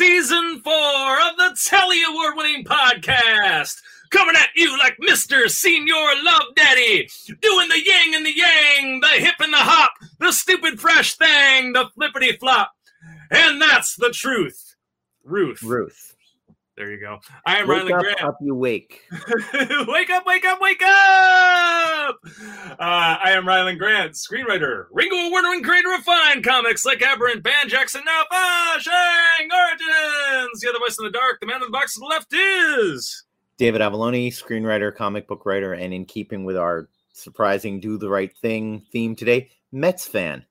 Season four of the Telly Award winning podcast. Coming at you like Mr. Senior Love Daddy. Doing the yin and the yang, the hip and the hop, the stupid fresh thing, the flippity flop. And that's the truth. Ruth. Ruth. There you go. I am Wake Riley up, Grant. up you wake. wake up, wake up, wake up! Uh, I am Rylend Grant, screenwriter, Ringo Award winning creator of fine comics like Aberrant, Ban Jackson, Now Shang Origins! The other voice in the dark, the man in the box to the left is. David Avallone, screenwriter, comic book writer, and in keeping with our surprising do the right thing theme today, Mets fan.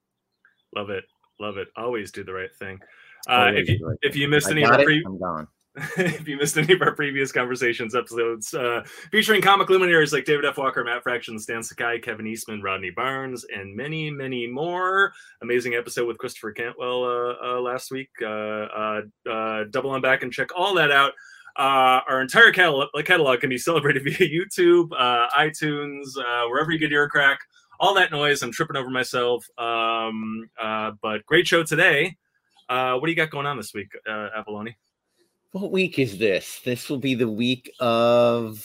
Love it, love it. Always do the right thing. Uh, if, you, right if you missed I any of our pre- I'm gone. if you missed any of our previous conversations episodes uh, featuring comic luminaries like David F. Walker, Matt Fraction, Stan Sakai, Kevin Eastman, Rodney Barnes, and many, many more. Amazing episode with Christopher Cantwell uh, uh, last week. Uh, uh, uh, double on back and check all that out. Our entire catalog, catalog can be celebrated via YouTube, iTunes, wherever you get your crack. All that noise, I'm tripping over myself. Um, but great show today. What do you got going on this week, Avallone? What week is this? This will be the week of,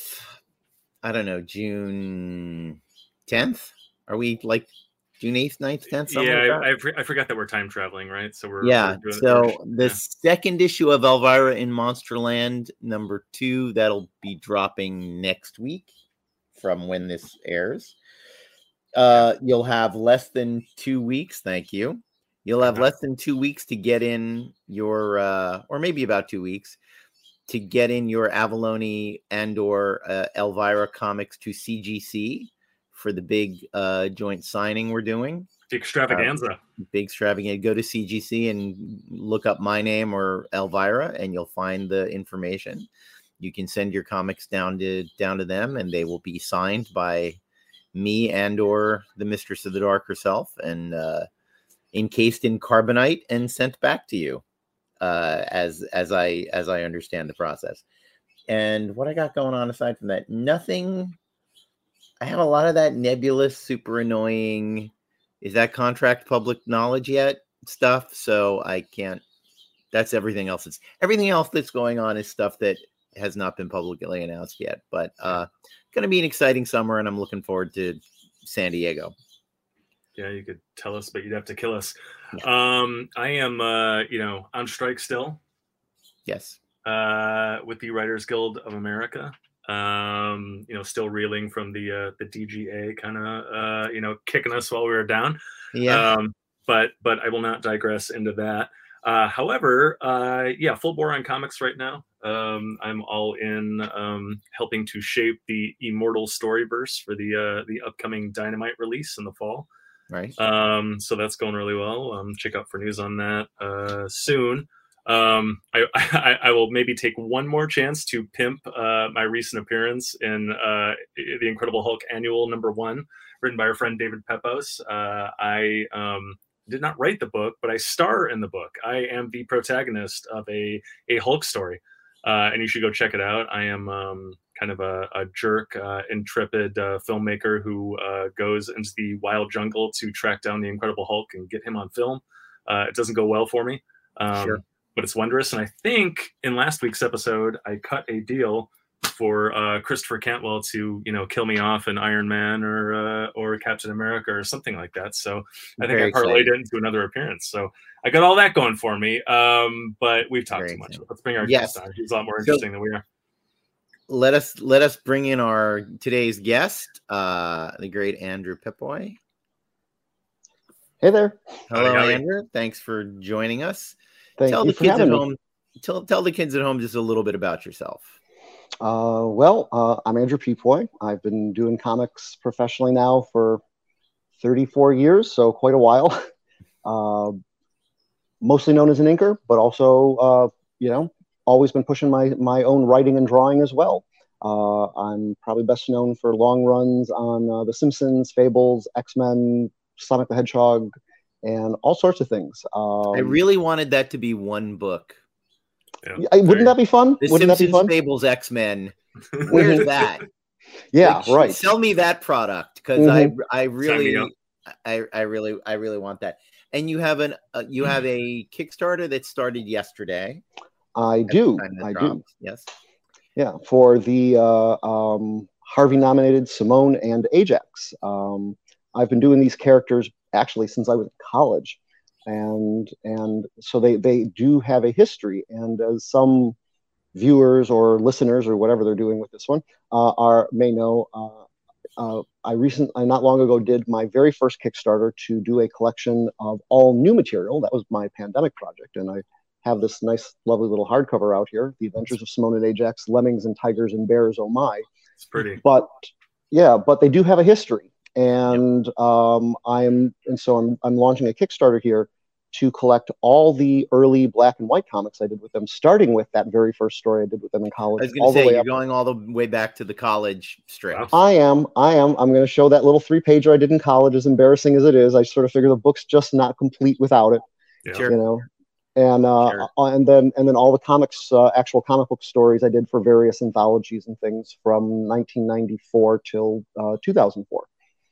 I don't know, June 10th? Are we like June 8th, 9th, 10th? something yeah, like I. I, for- I forgot that we're time traveling, right? So we're yeah. we're So the yeah. second issue of Elvira in Monsterland, number two, that'll be dropping next week from when this airs. Uh, you'll have less than two weeks. Thank you. You'll have Uh-huh. less than two weeks to get in your, uh, or maybe about two weeks to get in your Avallone and or uh, Elvira comics to CGC for the big uh, joint signing we're doing the extravaganza. big extravagant go to cgc and look up my name or elvira and you'll find the information you can send your comics down to down to them and they will be signed by me and or the mistress of the dark herself and uh, encased in carbonite and sent back to you uh, as as i as i understand the process. And what i got going on aside from that nothing i have a lot of that nebulous super annoying is that contract public knowledge yet stuff? So i can't that's everything else that's everything else that's going on is stuff that has not been publicly announced yet but uh gonna be an exciting summer and i'm looking forward to san diego Yeah, you could tell us, but you'd have to kill us. Um, I am, uh, you know, on strike still yes uh, with the Writers Guild of America. Um, you know, still reeling from the uh, the DGA kind of, uh, you know, kicking us while we were down. yeah Um, but but I will not digress into that. Uh, however, uh, yeah, full bore on comics right now. Um, I'm all in um, helping to shape the Immortal Storyverse for the uh, the upcoming Dynamite release in the fall. Right Um, so that's going really well. Um, check out for news on that uh, soon. Um, I, I, I will maybe take one more chance to pimp uh, my recent appearance in uh, the Incredible Hulk Annual Number One, written by our friend David Pepose. Uh, I um, did not write the book, but I star in the book. I am the protagonist of a a Hulk story, uh, and you should go check it out. I am um, kind of a, a jerk, uh, intrepid uh, filmmaker who uh, goes into the wild jungle to track down the Incredible Hulk and get him on film. Uh, it doesn't go well for me, um, Sure. but it's wondrous. And I think in last week's episode, I cut a deal for uh, Christopher Cantwell to, you know, kill me off in Iron Man or uh, or Captain America or something like that. So I think Very I parlayed it into another appearance. So I got all that going for me. Um, but we've talked Very too much. Let's bring our Yes. guest on. He's a lot more So- interesting than we are. Let us let us bring in our today's guest uh the great andrew pepoy Hey there. hello Howdy, howdy. andrew thanks for joining us Thank tell you the for kids at having me. home tell tell the kids at home just a little bit about yourself Uh, well, uh, I'm Andrew Pepoy. I've been doing comics professionally now for 34 years, so quite a while. Uh, mostly known as an inker, but also, uh, you know, always been pushing my, my own writing and drawing as well. Uh, I'm probably best known for long runs on uh, The Simpsons, Fables, X Men, Sonic the Hedgehog, and all sorts of things. Um, i really wanted that to be one book Yeah. I- wouldn't that be fun? the wouldn't that be simpsons fun? fables x-men where's that Yeah, Like, right. Sell me that product because Mhm. I I really. I I really I really want that. and you have an uh, you have a Kickstarter that started yesterday. I do. I do. Yes. Yeah, for the uh, um, Harvey nominated Simone and Ajax. Um, I've been doing these characters actually since I was in college, and and so they they do have a history. And as some viewers or listeners or whatever they're doing with this one uh, are may know, uh, uh, I recent I not long ago did my very first Kickstarter to do a collection of all new material. That was my pandemic project, and I have this nice, lovely little hardcover out here: The Adventures of Simone and Ajax, Lemmings and Tigers and Bears. Oh my! It's pretty. But yeah, but they do have a history, and um, I'm and so I'm I'm launching a Kickstarter here to collect all the early black and white comics I did with them, starting with that very first story I did with them in college, I was going to say you're up. going all the way back to the college strip. I am. I am. I'm going to show that little three pager I did in college, as embarrassing as it is. I sort of figure the book's just not complete without it, Yeah. Sure. you know. And uh, Sure. uh, and then and then all the comics, uh, actual comic book stories I did for various anthologies and things from 1994 till uh, 2004.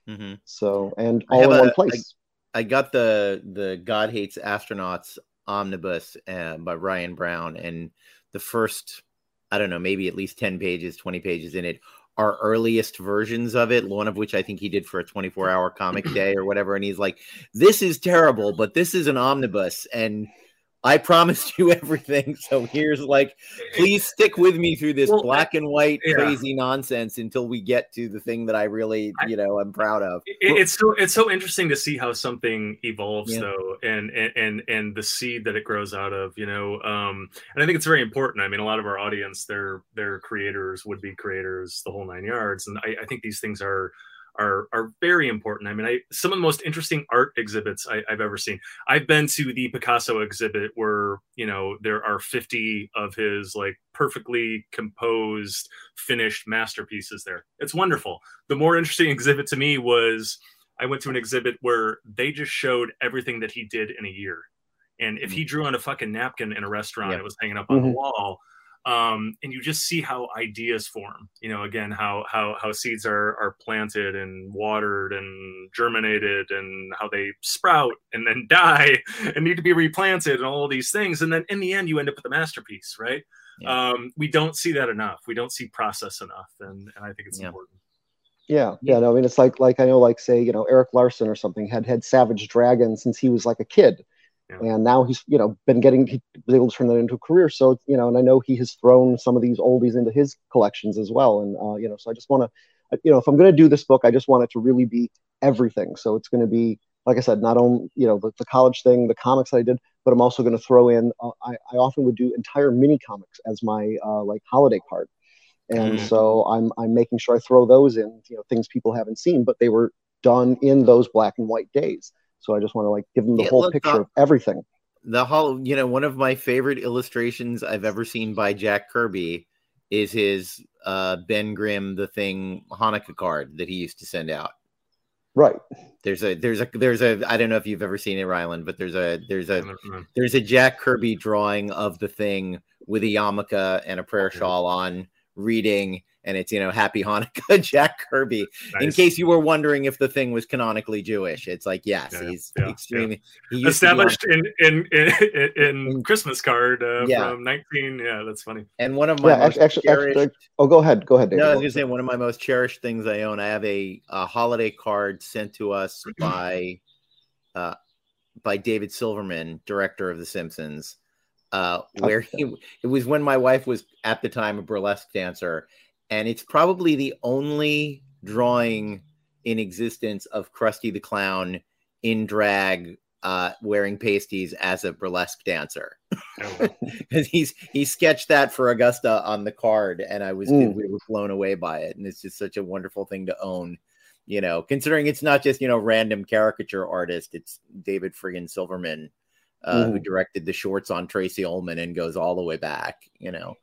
Mhm. So and all in a- one place. I got the the God Hates Astronauts omnibus uh, by Ryan Browne, and the first, I don't know, maybe at least ten pages, twenty pages in it are earliest versions of it. One of which I think he did for a twenty four hour comic day or whatever, and he's like, "This is terrible, but this is an omnibus, and." I promised you everything, so here's like, please stick with me through this Well, black and white yeah. crazy nonsense until we get to the thing that I really, you know, I'm proud of. It- it's so it's so interesting to see how something evolves Yeah. though and, and and and the seed that it grows out of you know um and i think it's very important i mean a lot of our audience they're they're creators would be creators the whole nine yards and i, I think these things are are are very important i mean i some of the most interesting art exhibits I, i've ever seen i've been to the picasso exhibit where you know there are 50 of his like perfectly composed finished masterpieces there it's wonderful the more interesting exhibit to me was I went to an exhibit where they just showed everything that he did in a year. And if he drew on a fucking napkin in a restaurant, Yeah. it was hanging up on the Mhm. wall. Um, and you just see how ideas form. You know, again, how how how seeds are are planted and watered and germinated, and how they sprout and then die and need to be replanted, and all of these things. And then in the end, you end up with a masterpiece, right? Yeah. Um, we don't see that enough. We don't see process enough, and, and I think it's Yeah. important. Yeah, yeah. No, I mean, it's like like I know, like say, you know, Erik Larsen or something had had Savage Dragon since he was like a kid, Yeah. and now he's you know been getting he was able to turn that into a career. So you know, and I know he has thrown some of these oldies into his collections as well. And uh, you know, so I just want to, you know, if I'm going to do this book, I just want it to really be everything. So it's going to be, like I said, not only you know the, the college thing, the comics that I did, but I'm also going to throw in. Uh, I I often would do entire mini comics as my uh, like holiday card and Mhm. so I'm I'm making sure I throw those in, you know, things people haven't seen, but they were done in those black and white days. So I just want to like give them the Yeah, whole picture uh, of everything. the whole you know one of my favorite illustrations i've ever seen by jack kirby is his uh ben grimm the thing hanukkah card that he used to send out Right. there's a there's a there's a i don't know if you've ever seen it rylend but there's a there's a there's a jack kirby drawing of the thing with a yarmulke and a prayer shawl on reading and it's you know happy hanukkah jack kirby in case you were wondering if the thing was canonically jewish it's like yes Yeah, he's yeah, extremely he used on- established in in in, in In- Christmas card uh, Yeah. from 19. Yeah, that's funny. and one of my Yeah. most Actually, actually, cherished- oh, go ahead. Go ahead, David. No, I was gonna say one of my most cherished things I own. I have a, a holiday card sent to us by uh, by David Silverman, director of The Simpsons, uh, where he it was when my wife was at the time a burlesque dancer, and it's probably the only drawing in existence of Krusty the Clown in drag. Uh, wearing pasties as a burlesque dancer because he's he sketched that for Augusta on the card, and I was Mm. we were blown away by it, and it's just such a wonderful thing to own. You know, considering it's not just you know random caricature artist, it's David friggin Silverman uh, who directed the shorts on Tracey Ullman and goes all the way back. You know,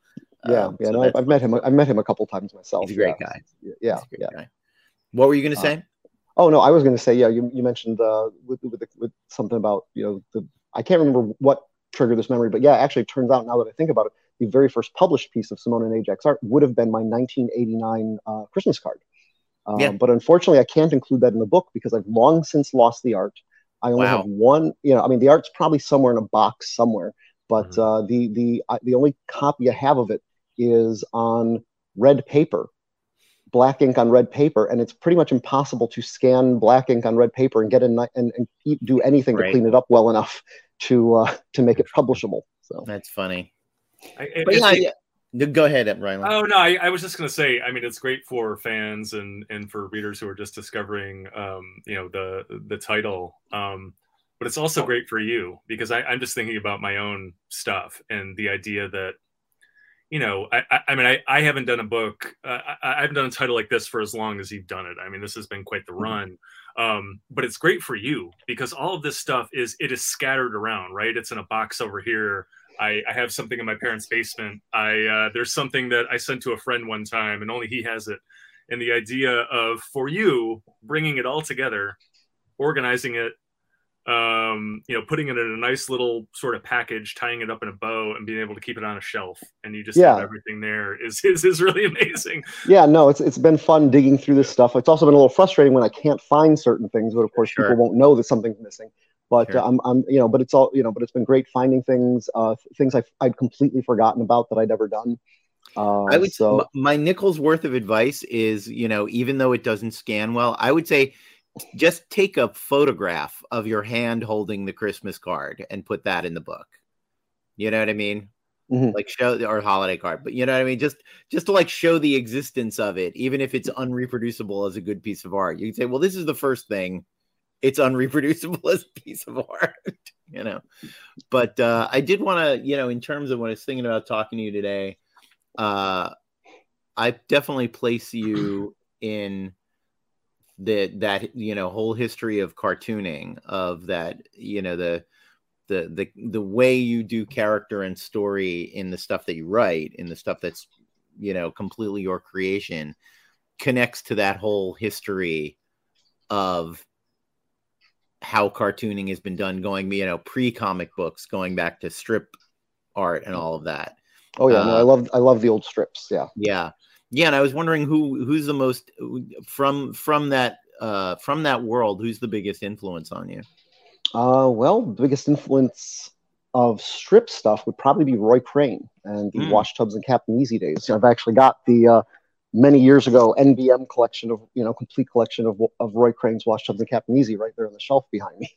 yeah. Um, yeah. so No, I've, I've met him. I've met him a couple times myself. He's a great yeah. guy. Yeah. He's a great Yeah. guy. What were you going to Uh, say? Oh no, I was going to say yeah. You, you mentioned uh, with with, the, with something about you know the I can't remember what triggered this memory, but yeah, actually, it turns out now that I think about it, the very first published piece of Simone and Ajax art would have been my 1989 uh, Christmas card. Um, Yeah. But unfortunately, I can't include that in the book because I've long since lost the art. I only Wow. have one. You know, I mean, the art's probably somewhere in a box somewhere, but Mhm. uh, the the I, the only copy I have of it is on red paper, black ink on red paper, and it's pretty much impossible to scan black ink on red paper and get a and, and do anything Right. to clean it up well enough to uh, to make it publishable. So That's funny. I, it- But it's- yeah, yeah. Go ahead, Rylend. Oh no, I, I was just gonna say. I mean, it's great for fans and and for readers who are just discovering, um, you know, the the title. Um, but it's also great for you because I, I'm just thinking about my own stuff and the idea that, you know, I I, I mean, I, I haven't done a book. Uh, I, I haven't done a title like this for as long as you've done it. I mean, this has been quite the run. Um, but it's great for you because all of this stuff is it is scattered around, right? It's in a box over here. I, I have something in my parents' basement. I uh, there's something that I sent to a friend one time, and only he has it. And the idea of for you bringing it all together, organizing it, um, you know, putting it in a nice little sort of package, tying it up in a bow, and being able to keep it on a shelf, and you just have everything there is is is really amazing. yeah, no, it's it's been fun digging through this stuff. It's also been a little frustrating when I can't find certain things, but of course Sure. people won't know that something's missing. But Sure. uh, I'm, I'm, you know, but it's all, you know, but it's been great finding things, uh, things I I'd completely forgotten about that I'd ever done. Uh, I would so m- my nickel's worth of advice is, you know, even though it doesn't scan well, I would say just take a photograph of your hand holding the Christmas card and put that in the book. You know what I mean? Mhm. Like show or holiday card, but you know what I mean? Just just to like show the existence of it, even if it's unreproducible as a good piece of art. You can say, well, this is the first thing. It's unreproducible as a piece of art, you know. But uh, I did want to, you know, in terms of what I was thinking about talking to you today, uh, I definitely place you in the that you know whole history of cartooning of that you know the the the the way you do character and story in the stuff that you write in the stuff that's you know completely your creation connects to that whole history of how cartooning has been done going you know pre comic books going back to strip art and all of that oh yeah, no, uh, I love I love the old strips. Yeah. yeah, yeah, and I was wondering who who's the most from from that uh from that world. Who's the biggest influence on you? Uh, well, the biggest influence of strip stuff would probably be Roy Crane and the Hmm. Wash Tubbs and Captain Easy days. I've actually got the uh, many years ago NBM collection of you know complete collection of of Roy Crane's Wash Tubbs and Captain Easy right there on the shelf behind me.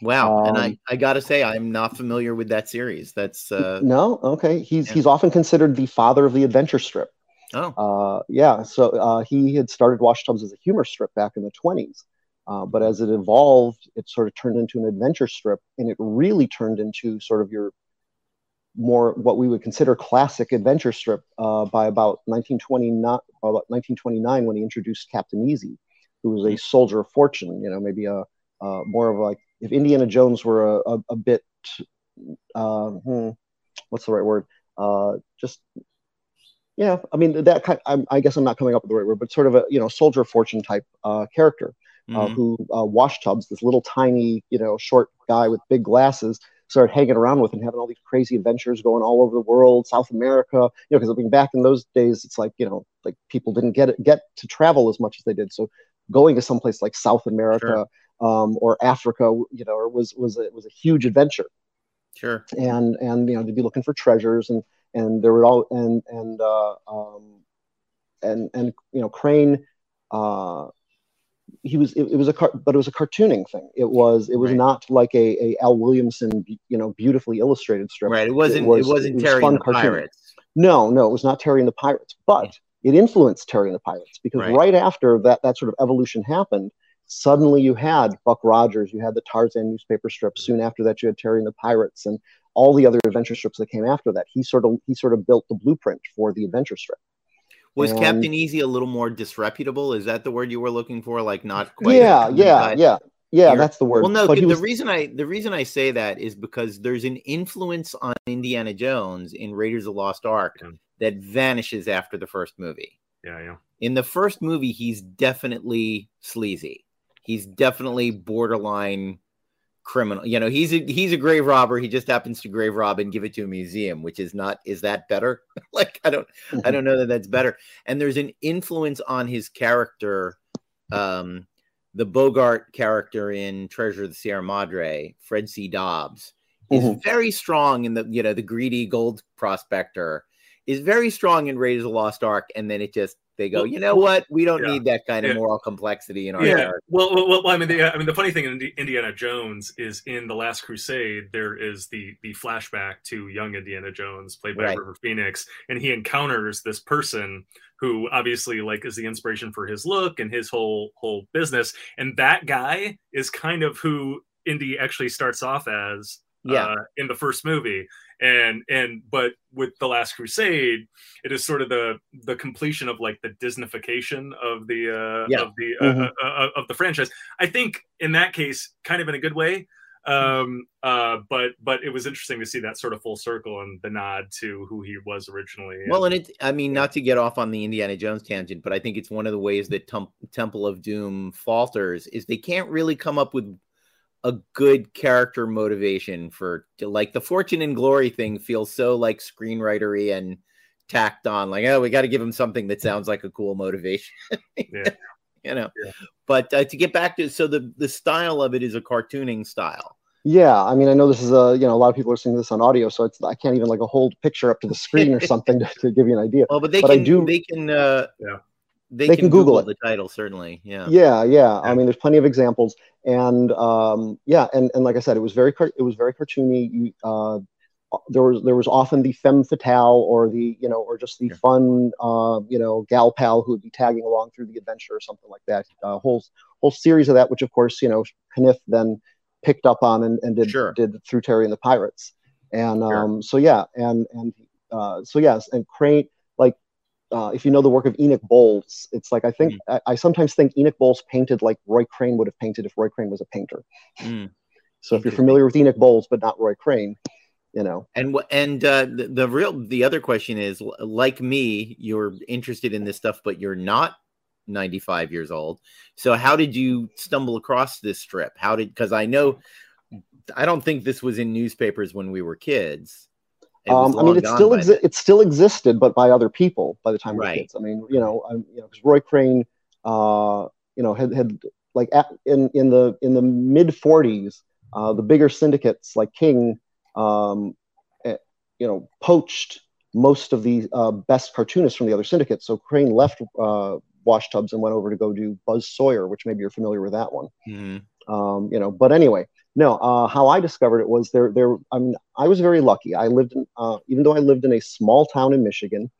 Wow, and I Um, I gotta say I'm not familiar with that series. That's uh no, okay, he's yeah. he's often considered the father of the adventure strip. Oh Uh, yeah, so uh, he had started Wash Tubbs as a humor strip back in the 20s. Uh, but as it evolved, it sort of turned into an adventure strip, and it really turned into sort of your more what we would consider classic adventure strip uh, by about 1929, about 1929 when he introduced Captain Easy, who was a soldier of fortune. You know, maybe a uh, more of like if Indiana Jones were a, a, a bit, uh, hmm, what's the right word? Uh, just yeah, I mean that kind. I'm, I guess I'm not coming up with the right word, but sort of a you know soldier of fortune type uh, character uh, mhm. who uh, wash tubbs, this little tiny you know short guy with big glasses, started hanging around with and having all these crazy adventures going all over the world, South America. You know, because I mean back in those days, it's like you know like people didn't get it, get to travel as much as they did, so going to someplace like South America. Um, or Africa, you know, was was a, was a huge adventure sure and and you know to be looking for treasures and and there were all and and uh, um, and and you know Crane uh, he was it, it was a car- but it was a cartooning thing it was it was Right. not like a, a Al Williamson you know beautifully illustrated strip right. It wasn't was- it wasn't it was Terry and the cartooning. Pirates. no no it was not Terry and the Pirates but it influenced Terry and the Pirates because Right. right, after that that sort of evolution happened suddenly you had Buck Rogers you had the Tarzan newspaper strip soon after that you had Terry and the Pirates and all the other adventure strips that came after that he sort of he sort of built the blueprint for the adventure strip Was And- Captain Easy a little more disreputable? Is that the word you were looking for? Like not quite. yeah yeah yeah yeah that's the word Well, no. but the was reason I the reason I say that is because there's an influence on Indiana Jones in Raiders of the Lost Ark Yeah. that vanishes after the first movie. Yeah, yeah. In the first movie, he's definitely sleazy. He's definitely borderline criminal. You know, he's a he's a grave robber. He just happens to grave rob and give it to a museum, which is not is that better? like I don't I don't know that that's better. And there's an influence on his character um the Bogart character in Treasure of the Sierra Madre, Fred C. Dobbs, is Mhm. very strong in the you know the greedy gold prospector is very strong in Raiders of the Lost Ark, and then it just they go, Well, you know what, we don't yeah, need that kind of yeah. moral complexity in our yeah. Well, well, well, I mean, the, I mean, the funny thing in Indiana Jones is in the Last Crusade, there is the the flashback to young Indiana Jones, played by Right. River Phoenix, and he encounters this person who obviously like is the inspiration for his look and his whole whole business, and that guy is kind of who Indy actually starts off as. Yeah. uh, in the first movie, and and but with the Last Crusade, it is sort of the the completion of like the Disneyfication of the uh, Yeah. of the uh, Mhm. uh, uh, of the franchise. I think in that case, kind of in a good way. Um, uh, but but it was interesting to see that sort of full circle and the nod to who he was originally. Well, and it, I mean, not to get off on the Indiana Jones tangent, but I think it's one of the ways that Temple of Doom falters is they can't really come up with a good character motivation for like the fortune and glory thing feels so like screenwritery and tacked on like oh we got to give him something that sounds like a cool motivation Yeah. you know Yeah. but uh, to get back to so the the style of it is a cartooning style Yeah, I mean, I know this is a you know a lot of people are seeing this on audio, so it's I can't even like a hold picture up to the screen or something to, to give you an idea. well but they But I can do- they can uh Yeah. They, They can, can google, Google the title certainly yeah Yeah, yeah. I mean, there's plenty of examples, and um, yeah, and, and like I said, it was very it was very cartoony. You, uh, there was there was often the femme fatale or the you know or just the Sure. fun uh, you know gal pal who would be tagging along through the adventure or something like that. Uh, whole whole series of that, which of course you know Caniff then picked up on and, and did Sure. did through Terry and the Pirates, and Sure. um, so yeah, and and uh, so yes, and Crane uh, if you know the work of Enoch Bolles, it's like I think I, I sometimes think Enoch Bolles painted like Roy Crane would have painted if Roy Crane was a painter. Mm. So if you're familiar with Enoch Bolles but not Roy Crane, you know, And and uh, the, the real the other question is like me, you're interested in this stuff, but you're not 95 years old. So how did you stumble across this strip? How did because I know I don't think this was in newspapers when we were kids. Um, I mean it still exi- it still existed, but by other people by the time we were kids. I mean, you know, I, you know, because Roy Crane, uh, you know, had had like at, in in the in the mid 40s, uh, the bigger syndicates like King, um, eh, you know, poached most of the uh, best cartoonists from the other syndicates. So Crane left uh, Wash Tubbs and went over to go do Buzz Sawyer, which maybe you're familiar with that one Mhm. um, you know but anyway no uh, how i discovered it was there there i mean i was very lucky i lived in uh, even though i lived in a small town in michigan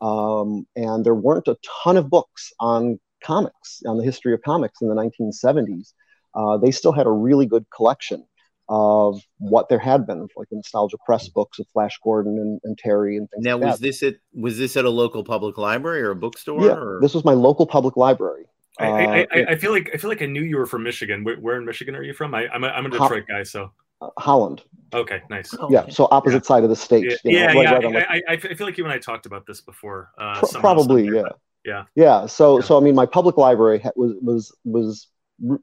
um, and there weren't a ton of books on comics on the history of comics in the 1970s uh, they still had a really good collection of what there had been like the nostalgia press books of flash gordon and, and terry and things Now like was that. this at was this at a local public library or a bookstore? yeah or? this was my local public library I, I, Uh, I, I feel like I feel like I knew you were from Michigan. Where, where in Michigan are you from? I, I'm a, I'm a Detroit guy, so uh, holland okay, nice. Oh, yeah okay. so opposite side of the state Yeah, you know, yeah, right- yeah. right like, I, I, I feel like you and I talked about this before. Uh, Pro- probably yeah but- yeah. yeah so Yeah. so i mean my public library ha- was was was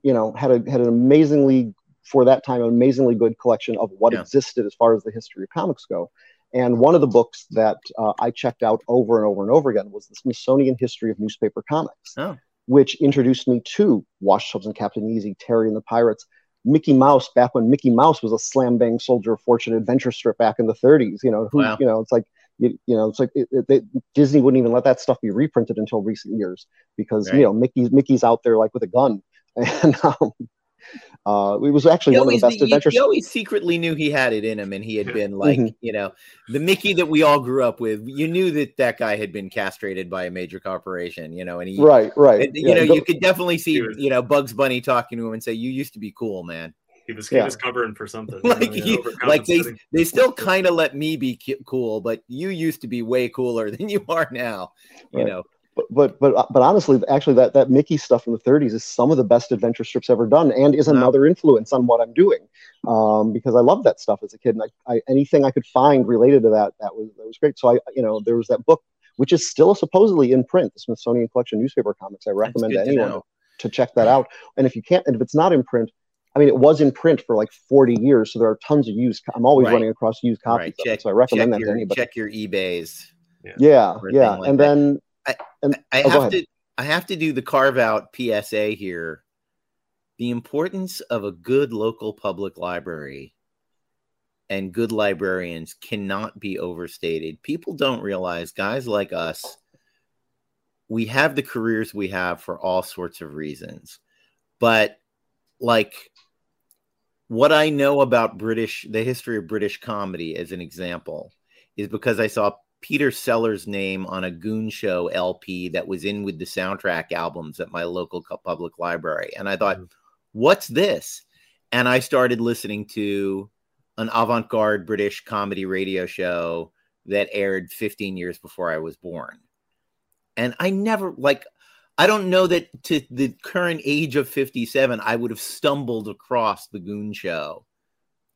you know had a had an amazingly for that time an amazingly good collection of what Yeah. existed as far as the history of comics go and one of the books that uh, i checked out over and over and over again was the smithsonian history of newspaper comics Oh. Which introduced me to wash tubbs and captain easy terry and the pirates Mickey Mouse back when Mickey Mouse was a slam bang soldier of fortune adventure strip back in the 30s. You know, who Wow. you know, it's like you, you know, it's like it, it, they, Disney wouldn't even let that stuff be reprinted until recent years because Right. you know Mickey's Mickey's out there like with a gun, and um, uh, it was actually You one of the best you- adventures. you always secretly knew he had it in him, and he had been like, Mhm. you know, the Mickey that we all grew up with. You knew that that guy had been castrated by a major corporation, you know, and he, Right, right. and, you yeah, know, the- you could definitely see, was- you know, Bugs Bunny talking to him and say, "You used to be cool, man." He was he was covering for something. you like, know, you, overcompensating. like they they still kind of let me be cool, but you used to be way cooler than you are now. You Right. know, but but but but honestly, actually, that that Mickey stuff from the 30s is some of the best adventure strips ever done, and is another influence on what I'm doing. Um, because I loved that stuff as a kid, and I, I anything I could find related to that that was that was great. So I you know there was that book which is still supposedly in print, the Smithsonian Collection newspaper comics. I recommend to good to anyone to check that out. And if you can't, and if it's not in print, I mean, it was in print for like 40 years, so there are tons of used. I'm always Right. running across used copies, right? of Check, it, so I recommend that your, to anybody. check your eBay's. Yeah, a yeah, like and that. then I Oh, have to I have to do the carve out PSA here the importance of a good local public library and good librarians cannot be overstated. People don't realize guys like us, we have the careers we have for all sorts of reasons. But like what I know about British, the history of British comedy, as an example, is because I saw Peter Sellers' name on a Goon Show LP that was in with the soundtrack albums at my local public library. And I thought, mm-hmm. what's this? And I started listening to an avant garde British comedy radio show that aired 15 years before I was born. And I never, like, I don't know that to the current age of 57, I would have stumbled across the Goon Show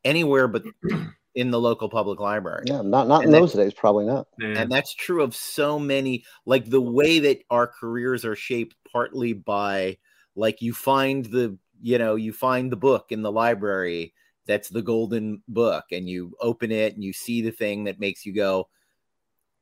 anywhere but in the local public library. Yeah, not not and in those days, probably not. And that's true of so many. Like the way that our careers are shaped, partly by like you find the you know you find the book in the library that's the golden book, and you open it and you see the thing that makes you go,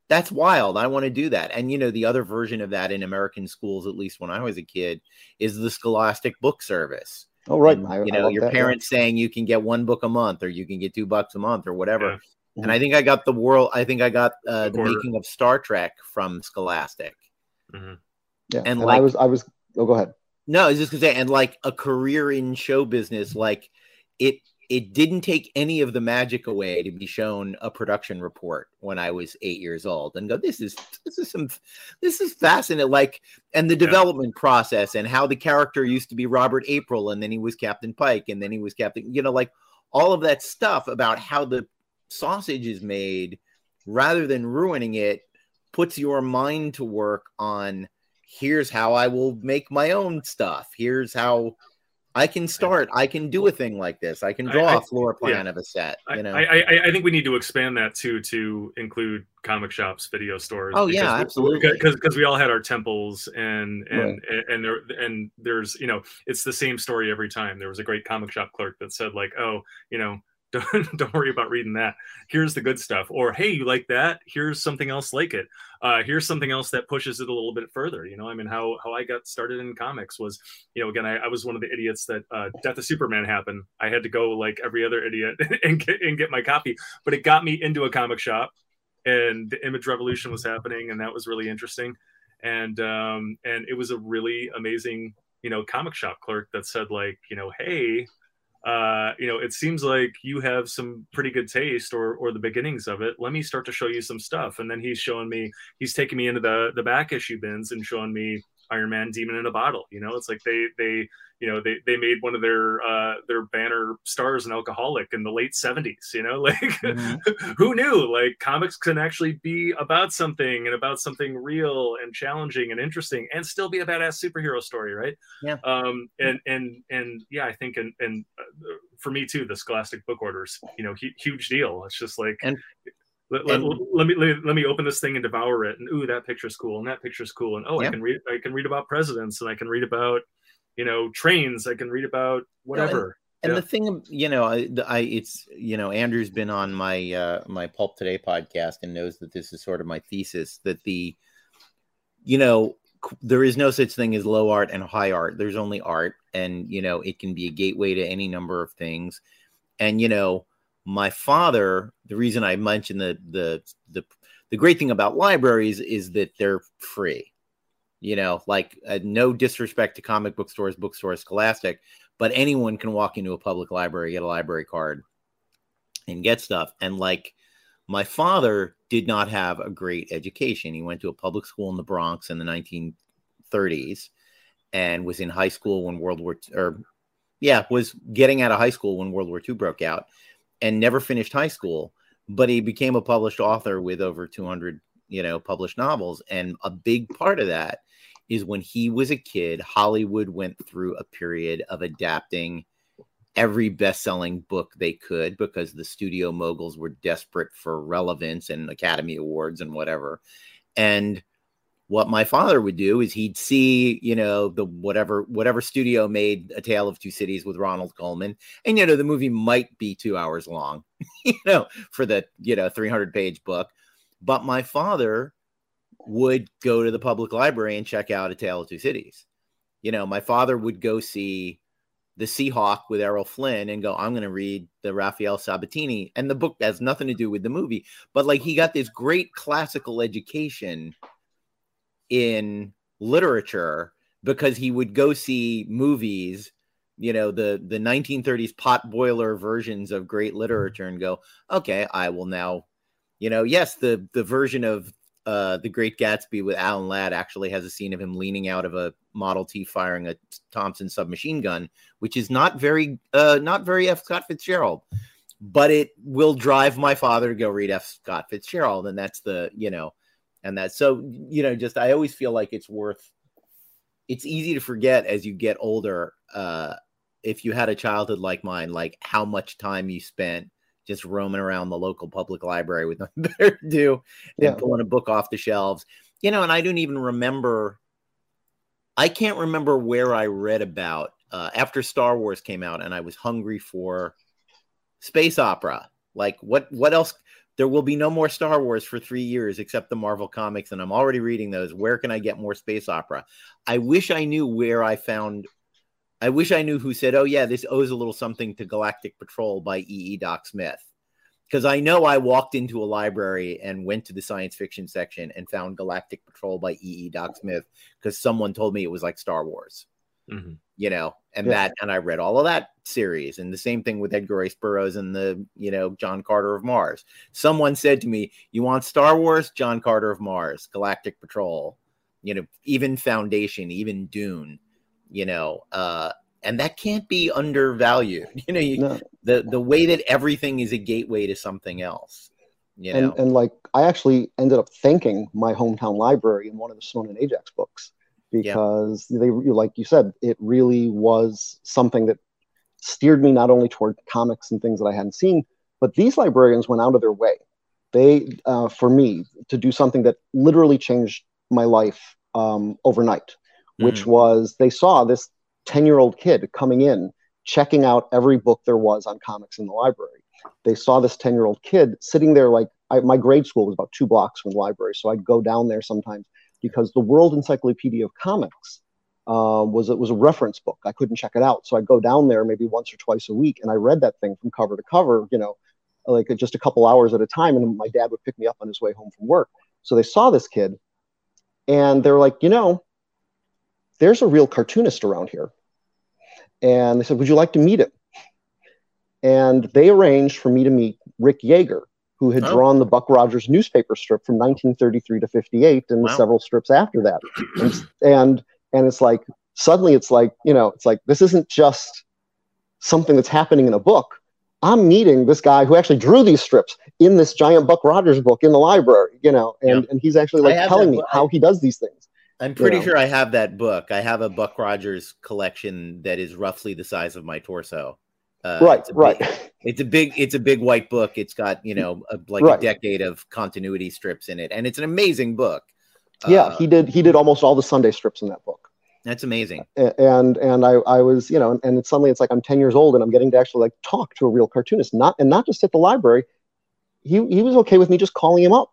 that's wild. I want to do that. And you know, the other version of that in American schools, at least when I was a kid, is the Scholastic Book Service. Oh, right. I, you know, your that, parents yeah. saying you can get one book a month, or you can get two bucks a month, or whatever. Yeah. And I think I got the world. I think I got uh, the making of Star Trek from Scholastic. Mm-hmm. Yeah, and, and like, I was, I was. Oh, go ahead. No, I was just gonna say, and like a career in show business, like it it didn't take any of the magic away to be shown a production report when I was eight years old and go, this is this is some this is fascinating. Like and the yeah. development process and how the character used to be Robert April and then he was Captain Pike and then he was Captain, you know, like all of that stuff about how the sausage is made rather than ruining it puts your mind to work on here's how I will make my own stuff. Here's how I can start. I can do a thing like this. I can draw I, I, a floor plan yeah. of a set. You know, I, I, I think we need to expand that too to include comic shops, video stores. Oh yeah, absolutely. Because because we all had our temples and and right. and there and there's you know it's the same story every time. There was a great comic shop clerk that said like, oh, you know, don't, don't worry about reading that. Here's the good stuff. Or, hey, you like that? Here's something else like it. Uh, here's something else that pushes it a little bit further. You know, I mean, how, how I got started in comics was, you know, again, I, I was one of the idiots that uh, Death of Superman happened. I had to go like every other idiot and get, and get my copy, but it got me into a comic shop and the image revolution was happening. And that was really interesting. And, um, and it was a really amazing, you know, comic shop clerk that said like, you know, Hey, uh, you know, it seems like you have some pretty good taste or or the beginnings of it. Let me start to show you some stuff. And then he's showing me, he's taking me into the the back issue bins and showing me Iron Man Demon in a Bottle. You know, it's like they they you know they, they made one of their uh, their banner stars an alcoholic in the late 70s. You know, like mm-hmm. who knew? Like comics can actually be about something and about something real and challenging and interesting and still be a badass superhero story, right? Yeah. Um. And and and yeah, I think and and uh, for me too, the Scholastic book orders, you know, huge deal. It's just like and let, let, let, me let, me open this thing and devour it. And ooh that picture's cool. And that picture's cool. And oh yeah. i can read i can read about presidents. And i can read about you know trains. I can read about whatever. and, and yeah. the thing you know I, I it's you know andrew's been on my uh my pulp today podcast and knows that this is sort of my thesis that the you know there is no such thing as low art and high art. There's only art. And you know it can be a gateway to any number of things. And you know my father the reason i mentioned the the the the great thing about libraries is that they're free. You know like uh, no disrespect to comic book stores bookstores scholastic but anyone can walk into a public library get a library card and get stuff. And like my father did not have a great education. He went to a public school in the bronx in the 1930s and was in high school when world war II, or yeah was getting out of high school when world war ii broke out and never finished high school, but he became a published author with over 200, you know, published novels. And a big part of that is when he was a kid, Hollywood went through a period of adapting every best-selling book they could because the studio moguls were desperate for relevance and Academy Awards and whatever. And what my father would do is he'd see, you know, the whatever whatever studio made A Tale of Two Cities with Ronald Colman and you know the movie might be two hours long, you know, for the you know 300 page book, but my father would go to the public library and check out A Tale of Two Cities. You know, my father would go see the Seahawk with Errol Flynn and go, I'm going to read the Rafael Sabatini. And the book has nothing to do with the movie, but like he got this great classical education in literature because he would go see movies, you know, the, the 1930s potboiler versions of great literature and go, okay, I will now, you know, yes, the, the version of uh, The Great Gatsby with Alan Ladd actually has a scene of him leaning out of a Model T firing a Thompson submachine gun, which is not very uh, not very F. Scott Fitzgerald, but it will drive my father to go read F. Scott Fitzgerald, and that's the you know, and that so you know, just I always feel like it's worth. It's easy to forget as you get older. Uh, if you had a childhood like mine, like how much time you spent just roaming around the local public library with nothing better to do and yeah. pulling a book off the shelves. You know, and I don't even remember. I can't remember where I read about uh, after Star Wars came out, and I was hungry for space opera. Like, what? What else? There will be no more Star Wars for three years except the Marvel comics, and I'm already reading those. Where can I get more space opera? I wish I knew where I found I wish I knew who said, "Oh yeah, this owes a little something to Galactic Patrol by E. E. Doc Smith," because I know I walked into a library and went to the science fiction section and found Galactic Patrol by E. E. Doc Smith because someone told me it was like Star Wars, mm-hmm. you know, and yeah. that, and I read all of that series, and the same thing with Edgar Rice Burroughs and the, you know, John Carter of Mars. Someone said to me, "You want Star Wars? John Carter of Mars, Galactic Patrol." You know, even Foundation, even Dune you know, uh, and that can't be undervalued. You know, you, no. the the way that everything is a gateway to something else. You know? and, and like I actually ended up thanking my hometown library in one of the Simone and Ajax books because yeah. they, like you said, it really was something that steered me not only toward comics and things that I hadn't seen, but these librarians went out of their way. They, uh, for me, to do something that literally changed my life um, overnight which mm was they saw this 10 year old kid coming in, checking out every book there was on comics in the library. They saw this 10 year old kid sitting there like I, my grade school was about two blocks from the library. So I'd go down there sometimes because the World Encyclopedia of Comics uh, was, it was a reference book. I couldn't check it out. So I'd go down there maybe once or twice a week and I read that thing from cover to cover, you know, like just a couple hours at a time. And my dad would pick me up on his way home from work. So they saw this kid and they're like, you know, there's a real cartoonist around here. And they said, Would you like to meet him? And they arranged for me to meet Rick Yager, who had oh. drawn the Buck Rogers newspaper strip from 1933 to 58 and wow. several strips after that. And, and and it's like suddenly it's like, you know, it's like this isn't just something that's happening in a book. I'm meeting this guy who actually drew these strips in this giant Buck Rogers book in the library, you know, and, and he's actually like telling me how he does these things. I'm pretty you know. sure I have that book. I have a Buck Rogers collection that is roughly the size of my torso. Uh, right, it's right. Big, it's a big, it's a big white book. It's got you know a, like right. a decade of continuity strips in it, and it's an amazing book. Yeah, uh, he did. He did almost all the Sunday strips in that book. That's amazing. And and I I was you know and, and suddenly it's like I'm 10 years old and I'm getting to actually like talk to a real cartoonist, not and not just at the library. He he was okay with me just calling him up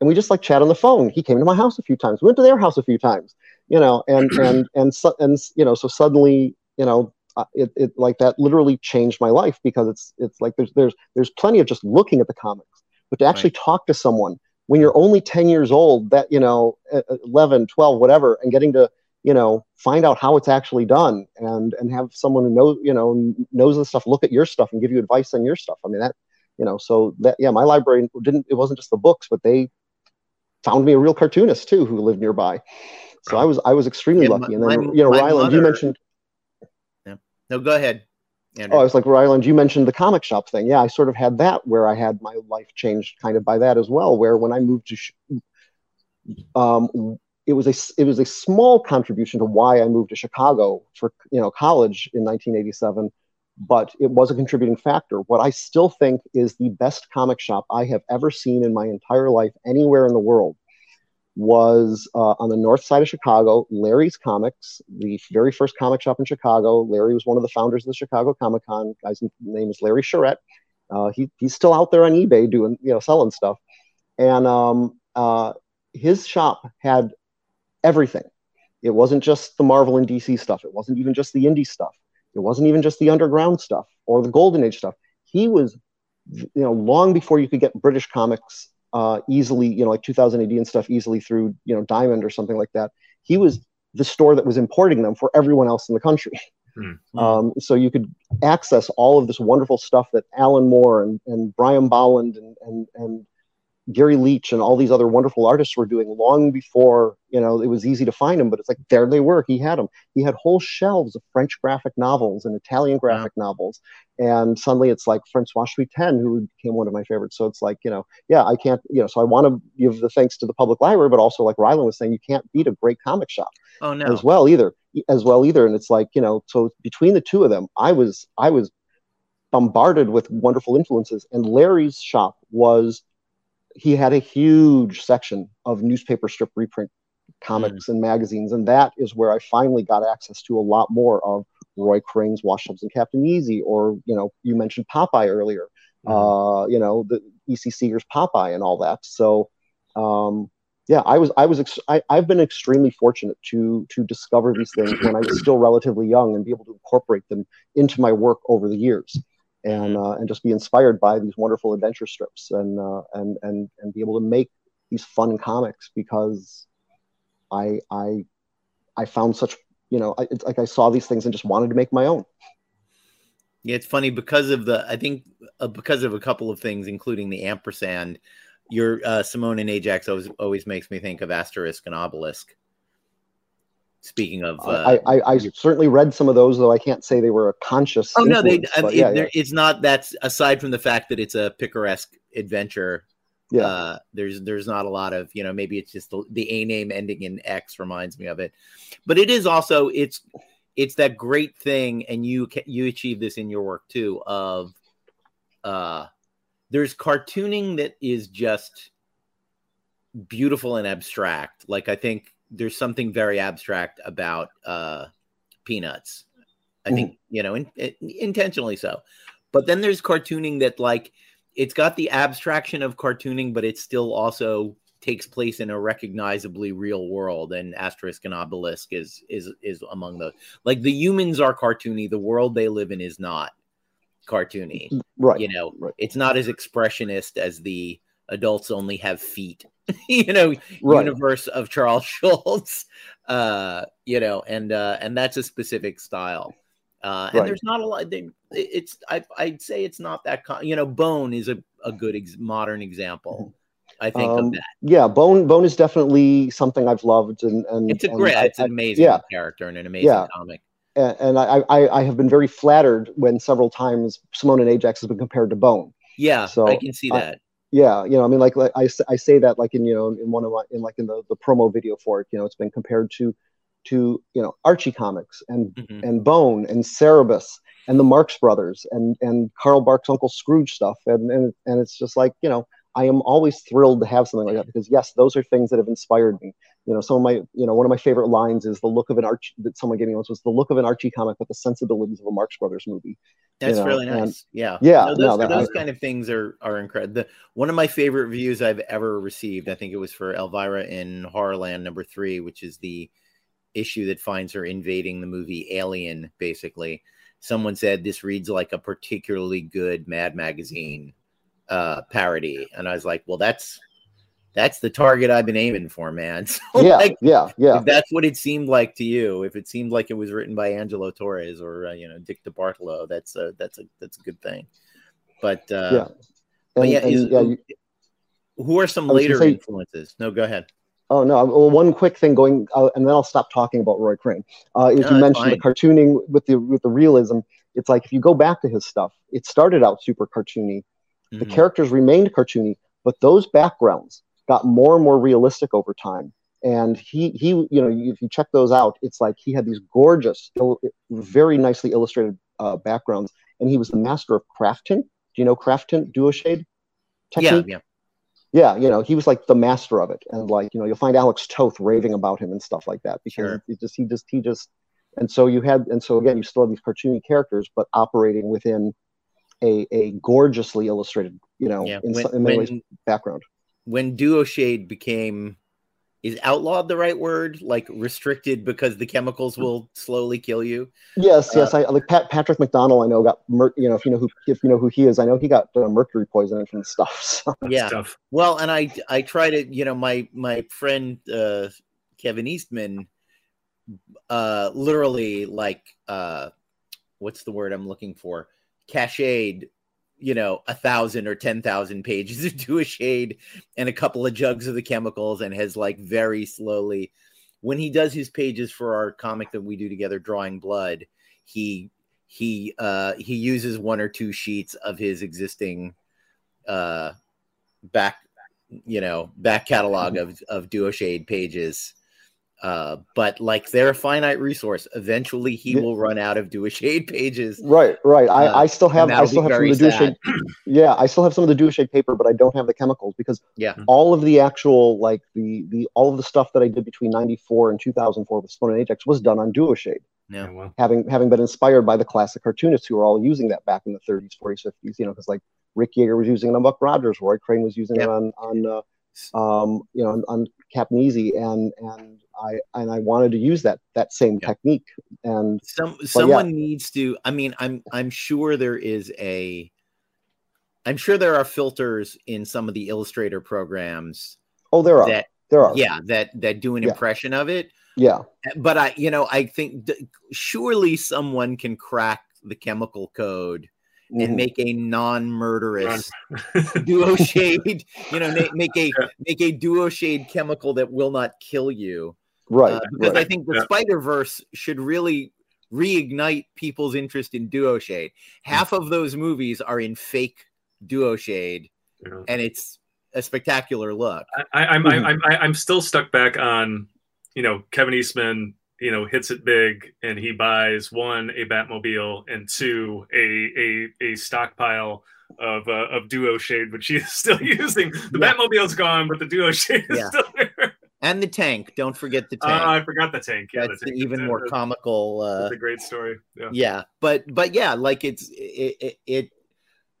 and we just like chat on the phone. He came to my house a few times. We went to their house a few times, you know, and and and so, and you know, so suddenly, you know, it, it like that literally changed my life because it's it's like there's there's there's plenty of just looking at the comics, but to actually right. talk to someone when you're only 10 years old, that you know, 11, 12, whatever, and getting to you know find out how it's actually done and and have someone who knows you know knows the stuff look at your stuff and give you advice on your stuff i mean that you know so that yeah my library didn't it wasn't just the books but they found me a real cartoonist too who lived nearby. So I was I was extremely lucky. And then you know, Rylend, you mentioned. No, go ahead. Andrew. Oh, I was like Rylend. You mentioned the comic shop thing. Yeah, I sort of had that where I had my life changed kind of by that as well. Where when I moved to, um, it was a it was a small contribution to why I moved to Chicago for you know college in 1987 but it was a contributing factor. What I still think is the best comic shop I have ever seen in my entire life anywhere in the world was uh, on the north side of Chicago, Larry's Comics, the very first comic shop in Chicago. Larry was one of the founders of the Chicago Comic Con. Guy's name is Larry Charet. Uh, he, he's still out there on eBay doing, you know, selling stuff. And um, uh, his shop had everything. It wasn't just the Marvel and DC stuff. It wasn't even just the indie stuff It wasn't even just the underground stuff or the golden age stuff. He was, you know, long before you could get British comics uh, easily, you know, like 2000 AD and stuff easily through, you know, Diamond or something like that. He was the store that was importing them for everyone else in the country. Mm-hmm. Um, so you could access all of this wonderful stuff that Alan Moore and, and Brian Bolland and, and, and Garry Leach and all these other wonderful artists were doing long before you know it was easy to find them. But it's like there they were. He had them. He had whole shelves of French graphic novels and Italian graphic wow. novels. And suddenly it's like Francois Schuiten, who became one of my favorites. So it's like you know, yeah, I can't you know. So I want to give the thanks to the public library, but also like Rylend was saying, you can't beat a great comic shop. Oh no, as well either, as well either. And it's like you know, so between the two of them, I was I was bombarded with wonderful influences. And Larry's shop was he had a huge section of newspaper strip reprint comics mm. and magazines, and that is where I finally got access to a lot more of Roy Crane's Wash Tubbs and Captain Easy, or you know, you mentioned Popeye earlier. Mm. Uh, you know, the E.C. Segar's Popeye and all that. So, um, yeah, I was, I was, ex- I, I've been extremely fortunate to to discover these things when I was still relatively young and be able to incorporate them into my work over the years and uh, and just be inspired by these wonderful adventure strips and uh, and and and be able to make these fun comics because I I I found such you know I, it's like I saw these things and just wanted to make my own. Yeah, it's funny because of the I think uh, because of a couple of things, including the ampersand. Your uh, Simone and Ajax always always makes me think of Asterix and Obelix. Speaking of, uh, I, I, I certainly read some of those, though I can't say they were a conscious. Oh no, they. I mean, yeah, yeah. It's not. That's aside from the fact that it's a picaresque adventure. Yeah. Uh, there's there's not a lot of you know maybe it's just the, the a name ending in X reminds me of it, but it is also it's it's that great thing, and you you achieve this in your work too. Of uh, there's cartooning that is just beautiful and abstract. Like I think there's something very abstract about uh, peanuts. I think you know, in, in, intentionally so. But then there's cartooning that like it's got the abstraction of cartooning, but it still also takes place in a recognizably real world. And Asterix and Obelix is is is among those. Like the humans are cartoony, the world they live in is not cartoony. Right. You know, right. it's not as expressionist as the adults only have feet you know right. universe of charles Schulz uh you know and uh and that's a specific style uh and right. there's not a lot they, it's I, i'd say it's not that con- you know bone is a, a good ex- modern example I think um, of that. Yeah, Bone Bone is definitely something I've loved, and, and it's a and great, I, it's an amazing yeah. character and an amazing yeah. comic. And, and I, I, I have been very flattered when several times Simone and Ajax has been compared to Bone. Yeah, so I can see that yeah you know i mean like, like I, I say that like in you know in one of my in like in the, the promo video for it you know it's been compared to to you know archie comics and mm-hmm. and bone and cerebus and the marx brothers and and carl barks uncle scrooge stuff and and, and it's just like you know i am always thrilled to have something like that because yes those are things that have inspired me you know some of my you know one of my favorite lines is the look of an Arch that someone gave me once was the look of an archie comic with the sensibilities of a marx brothers movie that's you know? really nice. And, yeah, yeah. No, those, no, those I, kind of things are are incredible. one of my favorite reviews I've ever received, I think it was for Elvira in Horrorland number three, which is the issue that finds her invading the movie Alien. Basically, someone said this reads like a particularly good Mad Magazine uh, parody, and I was like, well, that's that's the target I've been aiming for, man. So yeah, like, yeah, yeah. That's what it seemed like to you, if it seemed like it was written by Angelo Torres or uh, you know Dick DeBartolo, that's a that's a that's a good thing. But uh, yeah, and, but yeah, and, is, yeah you, who are some later say, influences? No, go ahead. Oh no! Well, one quick thing going, uh, and then I'll stop talking about Roy Crane. Uh, is no, you mentioned fine. the cartooning with the with the realism. It's like if you go back to his stuff, it started out super cartoony. Mm-hmm. The characters remained cartoony, but those backgrounds got more and more realistic over time. And he, he, you know, if you check those out, it's like he had these gorgeous, very nicely illustrated uh, backgrounds, and he was the master of Craftint. Do you know Craftint duo shade technique? Yeah, yeah yeah, you know, he was like the master of it. And like, you know, you'll find Alex Toth raving about him and stuff like that because sure. he just, he just, he just, and so you had, and so again, you still have these cartoony characters, but operating within a, a gorgeously illustrated, you know, yeah. in, when, in many when, ways, background when Duo Shade became is outlawed the right word? Like restricted because the chemicals will slowly kill you. Yes, yes. Uh, I like Pat, Patrick mcdonald I know got mer- you know if you know who if you know who he is. I know he got uh, mercury poisoning from stuff. So. Yeah. Stuff. Well, and I I try to you know my my friend uh, Kevin Eastman, uh, literally like uh, what's the word I'm looking for? Cached you know, a thousand or ten thousand pages of a shade and a couple of jugs of the chemicals and has like very slowly when he does his pages for our comic that we do together, Drawing Blood, he he uh he uses one or two sheets of his existing uh back you know back catalog of of duoshade pages uh, but like they're a finite resource. Eventually, he will run out of Duoshade pages. Right, right. I, uh, I still have I still have some of the Duoshade. yeah, I still have some of the Duoshade paper, but I don't have the chemicals because yeah, all of the actual like the the all of the stuff that I did between '94 and 2004 with Spawn and Ajax was done on Duoshade. Yeah, well. having having been inspired by the classic cartoonists who were all using that back in the 30s, 40s, 50s. You know, because like Rick Yager was using it on Buck Rogers, Roy Crane was using yeah. it on on uh, um, you know on, on Captain Easy, and and I and I wanted to use that that same yeah. technique. And some someone yeah. needs to. I mean, I'm I'm sure there is a. I'm sure there are filters in some of the Illustrator programs. Oh, there are. That, there are. Yeah, that that do an yeah. impression of it. Yeah. But I, you know, I think th- surely someone can crack the chemical code mm. and make a non-murderous duo shade. You know, make a make a duo shade chemical that will not kill you. Right. Uh, because right. I think the yeah. Spider Verse should really reignite people's interest in duo shade. Half of those movies are in fake duo shade, yeah. and it's a spectacular look. I, I'm, mm-hmm. I'm, I'm I'm still stuck back on, you know, Kevin Eastman you know hits it big and he buys one a Batmobile and two a a, a stockpile of uh, of Duo Shade, which he is still using. The yeah. Batmobile's gone, but the Duo Shade is yeah. still there. And the tank. Don't forget the uh, tank. Uh, I forgot the tank. Yeah, that's the tank. even more comical. Uh, that's a great story. Yeah. yeah, but but yeah, like it's it, it, it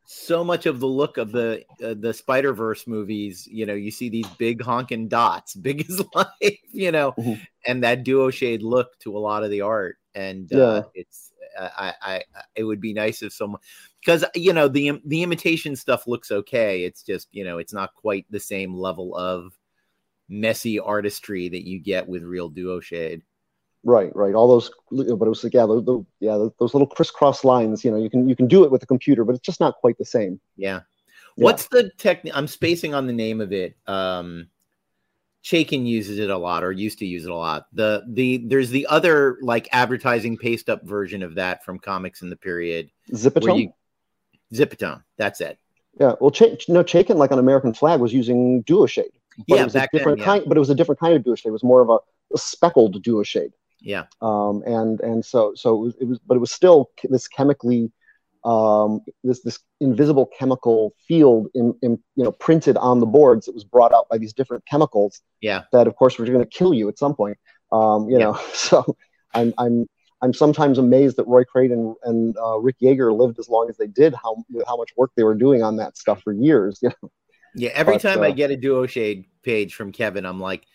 so much of the look of the uh, the Spider Verse movies. You know, you see these big honking dots, big as life. You know, mm-hmm. and that duo shade look to a lot of the art, and uh, yeah. it's I, I it would be nice if someone because you know the the imitation stuff looks okay. It's just you know it's not quite the same level of messy artistry that you get with real duo shade. Right, right. All those, but it was like, yeah, those, yeah, those little crisscross lines. You know, you can you can do it with a computer, but it's just not quite the same. Yeah. yeah. What's the technique? I'm spacing on the name of it. Um, Chaykin uses it a lot, or used to use it a lot. The the there's the other like advertising paste up version of that from comics in the period. Zipatone. Zipatone. That's it. Yeah. Well, Ch- no, Chaykin like on American Flag was using Duoshade. But yeah, it was a different then, yeah. kind, but it was a different kind of duo shade. It was more of a, a speckled Duoshade. Yeah. Um, and and so so it was, it was, but it was still this chemically, um, this this invisible chemical field in, in you know printed on the boards. It was brought out by these different chemicals. Yeah. That of course were going to kill you at some point. Um, you yeah. know, so I'm I'm I'm sometimes amazed that Roy Crane and, and uh, Rick Yager lived as long as they did. How how much work they were doing on that stuff for years. You know. Yeah. Every but, time uh, I get a duo shade page from Kevin, I'm like,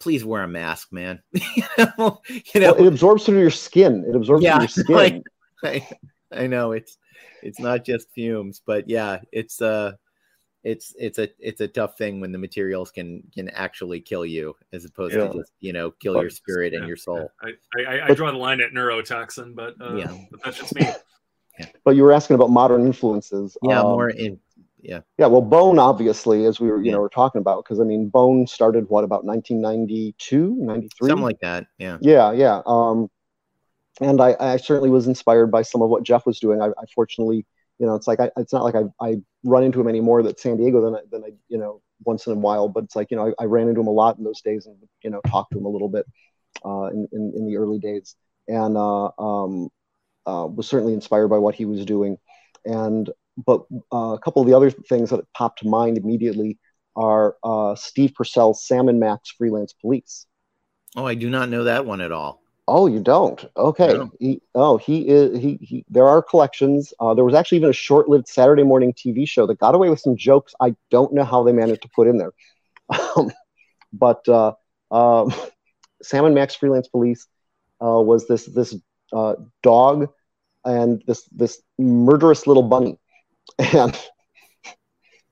please wear a mask, man. you know, you know? Well, it absorbs through your skin. It absorbs yeah, through your skin. I, I know it's it's not just fumes, but yeah, it's uh it's it's a it's a tough thing when the materials can can actually kill you as opposed yeah. to just you know kill but, your spirit yeah, and your soul. I, I, I draw the line at neurotoxin, but uh, yeah, but that's just me. yeah. But you were asking about modern influences. Yeah, um, more in yeah. Yeah well bone obviously as we were you yeah. know we're talking about because i mean bone started what about 1992 93 something like that yeah. Yeah yeah um and i i certainly was inspired by some of what jeff was doing. I, I fortunately you know it's like I, it's not like I, I run into him anymore at san diego than I, than I you know once in a while but it's like you know I, I ran into him a lot in those days and you know talked to him a little bit uh, in, in, in the early days. And uh, um, uh, was certainly inspired by what he was doing. And but uh, a couple of the other things that popped to mind immediately are uh, Steve Purcell's Sam and Max Freelance Police. Oh, I do not know that one at all. Oh, you don't? Okay. No. He, oh, he is. He, he. There are collections. Uh, there was actually even a short-lived Saturday morning TV show that got away with some jokes. I don't know how they managed to put in there, um, but uh, um, Sam and Max Freelance Police uh, was this this uh, dog and this this murderous little bunny, and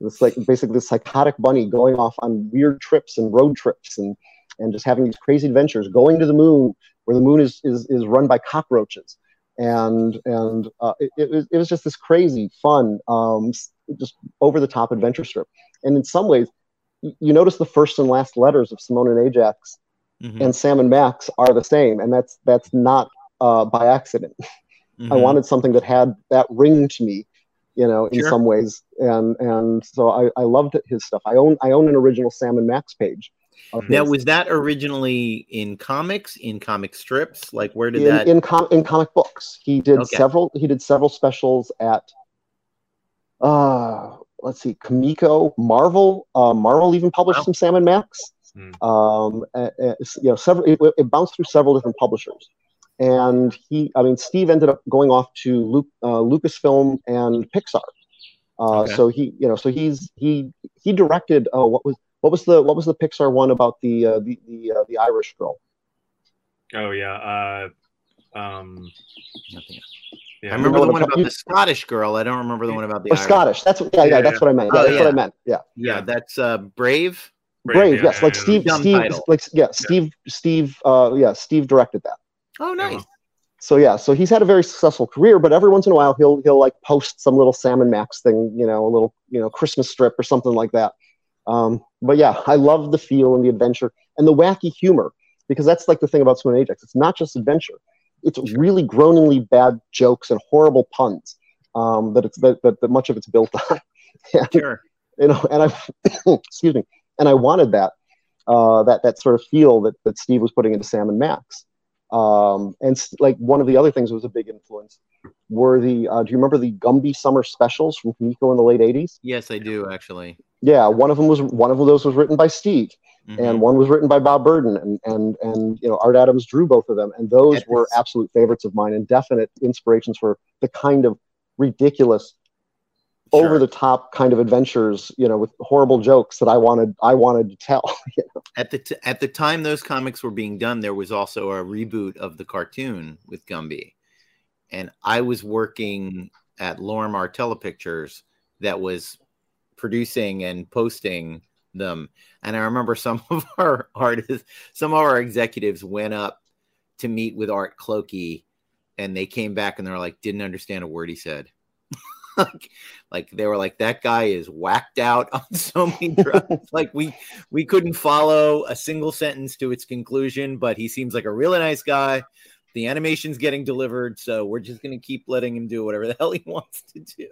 this like basically this psychotic bunny going off on weird trips and road trips and and just having these crazy adventures, going to the moon where the moon is is, is run by cockroaches, and and uh, it, it, was, it was just this crazy fun, um, just over the top adventure strip, and in some ways, you notice the first and last letters of Simone and Ajax mm-hmm. and Sam and Max are the same, and that's that's not uh, by accident. Mm-hmm. I wanted something that had that ring to me, you know, in sure. some ways, and and so I, I loved his stuff. I own I own an original Sam and Max page. Now, was that originally in comics, in comic strips? Like, where did in, that in com- in comic books? He did okay. several. He did several specials at. Uh, let's see, Comico, Marvel. Uh, Marvel even published wow. some Sam and Max. Mm. Um, uh, uh, you know, several. It, it, bounced through several different publishers, and he, I mean, Steve ended up going off to Luke, uh, Lucasfilm and Pixar. Uh, okay. So he, you know, so he's he he directed. Oh, what was what was the what was the Pixar one about the uh, the the, uh, the Irish girl? Oh yeah. Uh, um, yeah. I remember the one about the Scottish girl. I don't remember the one about the oh, Scottish. That's what, yeah, yeah, yeah, that's what I meant. Yeah, oh, that's what I meant. Yeah, yeah, that's uh, Brave. Brave, Brave yes, like Steve, Steve, like yeah, Steve, Steve, uh, yeah, Steve directed that. Oh, nice. So yeah, so he's had a very successful career, but every once in a while he'll he'll like post some little Sam and Max thing, you know, a little you know Christmas strip or something like that. Um, but yeah, I love the feel and the adventure and the wacky humor because that's like the thing about Simone Ajax. It's not just adventure; it's really groaningly bad jokes and horrible puns um, that it's that, that, that, much of it's built on. and, sure. You know, and I excuse me, and I wanted that uh, that that sort of feel that that Steve was putting into Sam and Max. Um, and like one of the other things that was a big influence were the uh, do you remember the Gumby summer specials from Comico in the late 80s? Yes, I do actually. Yeah, one of them was one of those was written by Steve. Mm-hmm. And one was written by Bob Burden, and and and you know Art Adams drew both of them, and those yes. were absolute favorites of mine and definite inspirations for the kind of ridiculous, sure. over the top kind of adventures, you know, with horrible jokes that I wanted I wanted to tell. You know? At the t- at the time those comics were being done, there was also a reboot of the cartoon with Gumby, and I was working at Lorimar Telepictures that was producing and posting them. And I remember some of our artists, some of our executives went up to meet with Art Clokey and they came back and they're like, didn't understand a word he said. like, like they were like, that guy is whacked out on so many drugs. like we we couldn't follow a single sentence to its conclusion, but he seems like a really nice guy. The animation's getting delivered, so we're just gonna keep letting him do whatever the hell he wants to do.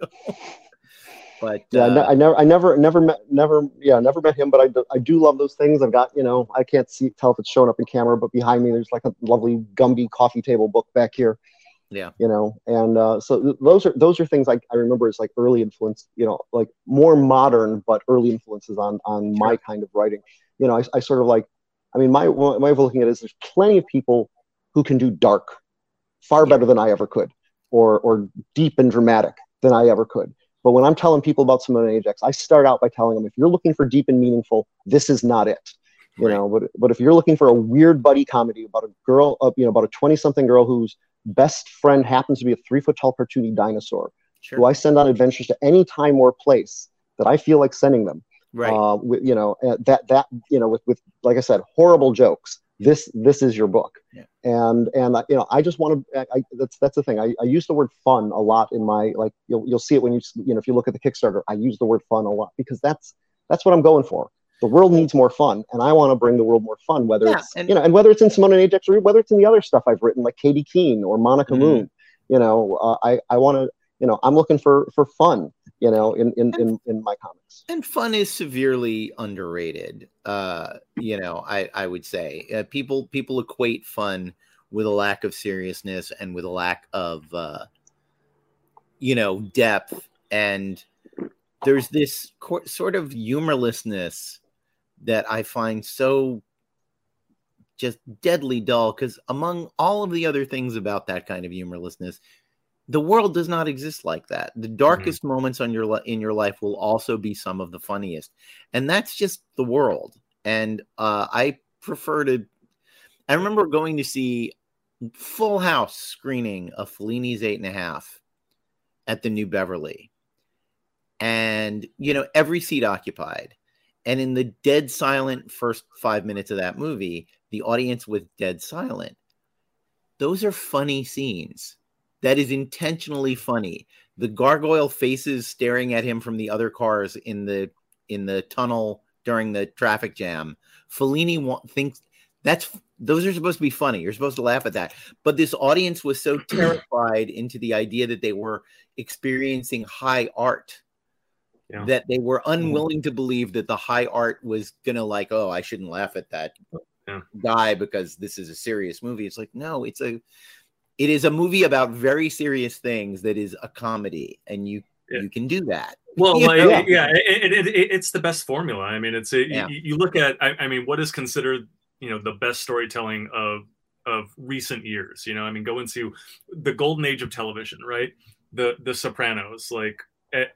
But yeah, uh, I, never, I never, never met, never, yeah, never met him. But I, do, I do love those things. I've got, you know, I can't see tell if it's showing up in camera, but behind me there's like a lovely Gumby coffee table book back here. Yeah, you know, and uh, so those are those are things I, I remember as like early influence, you know, like more modern but early influences on on sure. my kind of writing. You know, I, I sort of like, I mean, my my way of looking at it is there's plenty of people who can do dark far better than I ever could, or or deep and dramatic than I ever could. But when I'm telling people about Simone Ajax, I start out by telling them if you're looking for deep and meaningful, this is not it. You right. know, but but if you're looking for a weird buddy comedy about a girl, uh, you know, about a 20 something girl whose best friend happens to be a three foot tall cartoony dinosaur, sure. who I send on adventures to any time or place that I feel like sending them. Right. Uh, with, you know, that that you know, with with like I said, horrible jokes this this is your book yeah. and and you know i just want to I, that's that's the thing I, I use the word fun a lot in my like you'll, you'll see it when you you know if you look at the kickstarter i use the word fun a lot because that's that's what i'm going for the world needs more fun and i want to bring the world more fun whether yeah, it's and, you know and whether it's in simone and ajax or whether it's in the other stuff i've written like Katy Keene or monica mm-hmm. moon you know uh, i i want to you know i'm looking for for fun you know in in in, in my comics. And fun is severely underrated uh you know i i would say. Uh, people people equate fun with a lack of seriousness and with a lack of uh you know depth and there's this co- sort of humorlessness that i find so just deadly dull because among all of the other things about that kind of humorlessness the world does not exist like that. The darkest mm-hmm. moments on your in your life will also be some of the funniest, and that's just the world. And uh, I prefer to. I remember going to see Full House screening of Fellini's Eight and a Half at the New Beverly, and you know every seat occupied. And in the dead silent first five minutes of that movie, the audience was dead silent. Those are funny scenes. That is intentionally funny. The gargoyle faces staring at him from the other cars in the in the tunnel during the traffic jam. Fellini wa- thinks that's those are supposed to be funny. You're supposed to laugh at that. But this audience was so terrified into the idea that they were experiencing high art yeah. that they were mm-hmm. unwilling to believe that the high art was gonna like, oh, I shouldn't laugh at that yeah. guy because this is a serious movie. It's like, no, it's a it is a movie about very serious things that is a comedy, and you yeah. you can do that. Well, yeah, yeah it, it, it, it's the best formula. I mean, it's a, you, you, look at, I, I mean, what is considered, you know, the best storytelling of of recent years. You know, I mean, go into the golden age of television, right? The The Sopranos, like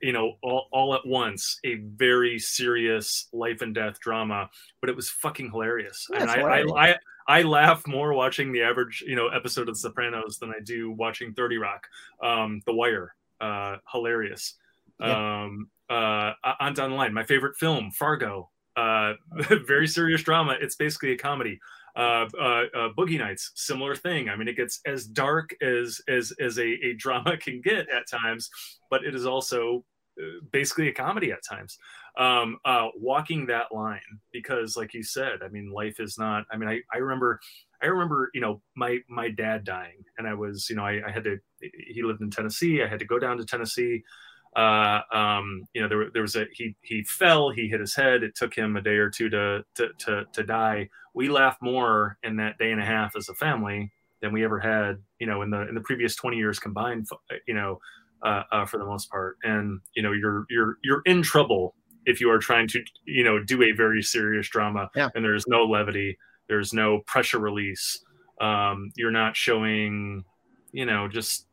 you know all, all at once a very serious life and death drama but it was fucking hilarious. And I, I, I i laugh more watching the average you know episode of the sopranos than i do watching 30 rock. Um the wire uh hilarious. Yeah. um uh on down the line my favorite film fargo. Uh very serious drama. It's basically a comedy uh, uh, uh, Boogie Nights, similar thing. I mean, it gets as dark as as as a, a drama can get at times, but it is also uh, basically a comedy at times. Um, uh, walking that line because, like you said, I mean, life is not. I mean, I, I remember, I remember, you know, my my dad dying, and I was, you know, I, I had to. He lived in Tennessee. I had to go down to Tennessee uh, um, you know, there, there was a he he fell, he hit his head. It took him a day or two to to to, to die. We laughed more in that day and a half as a family than we ever had, you know, in the in the previous twenty years combined. You know, uh, uh, for the most part, and you know, you're you're you're in trouble if you are trying to you know do a very serious drama yeah. and there's no levity, there's no pressure release. Um, you're not showing, you know, just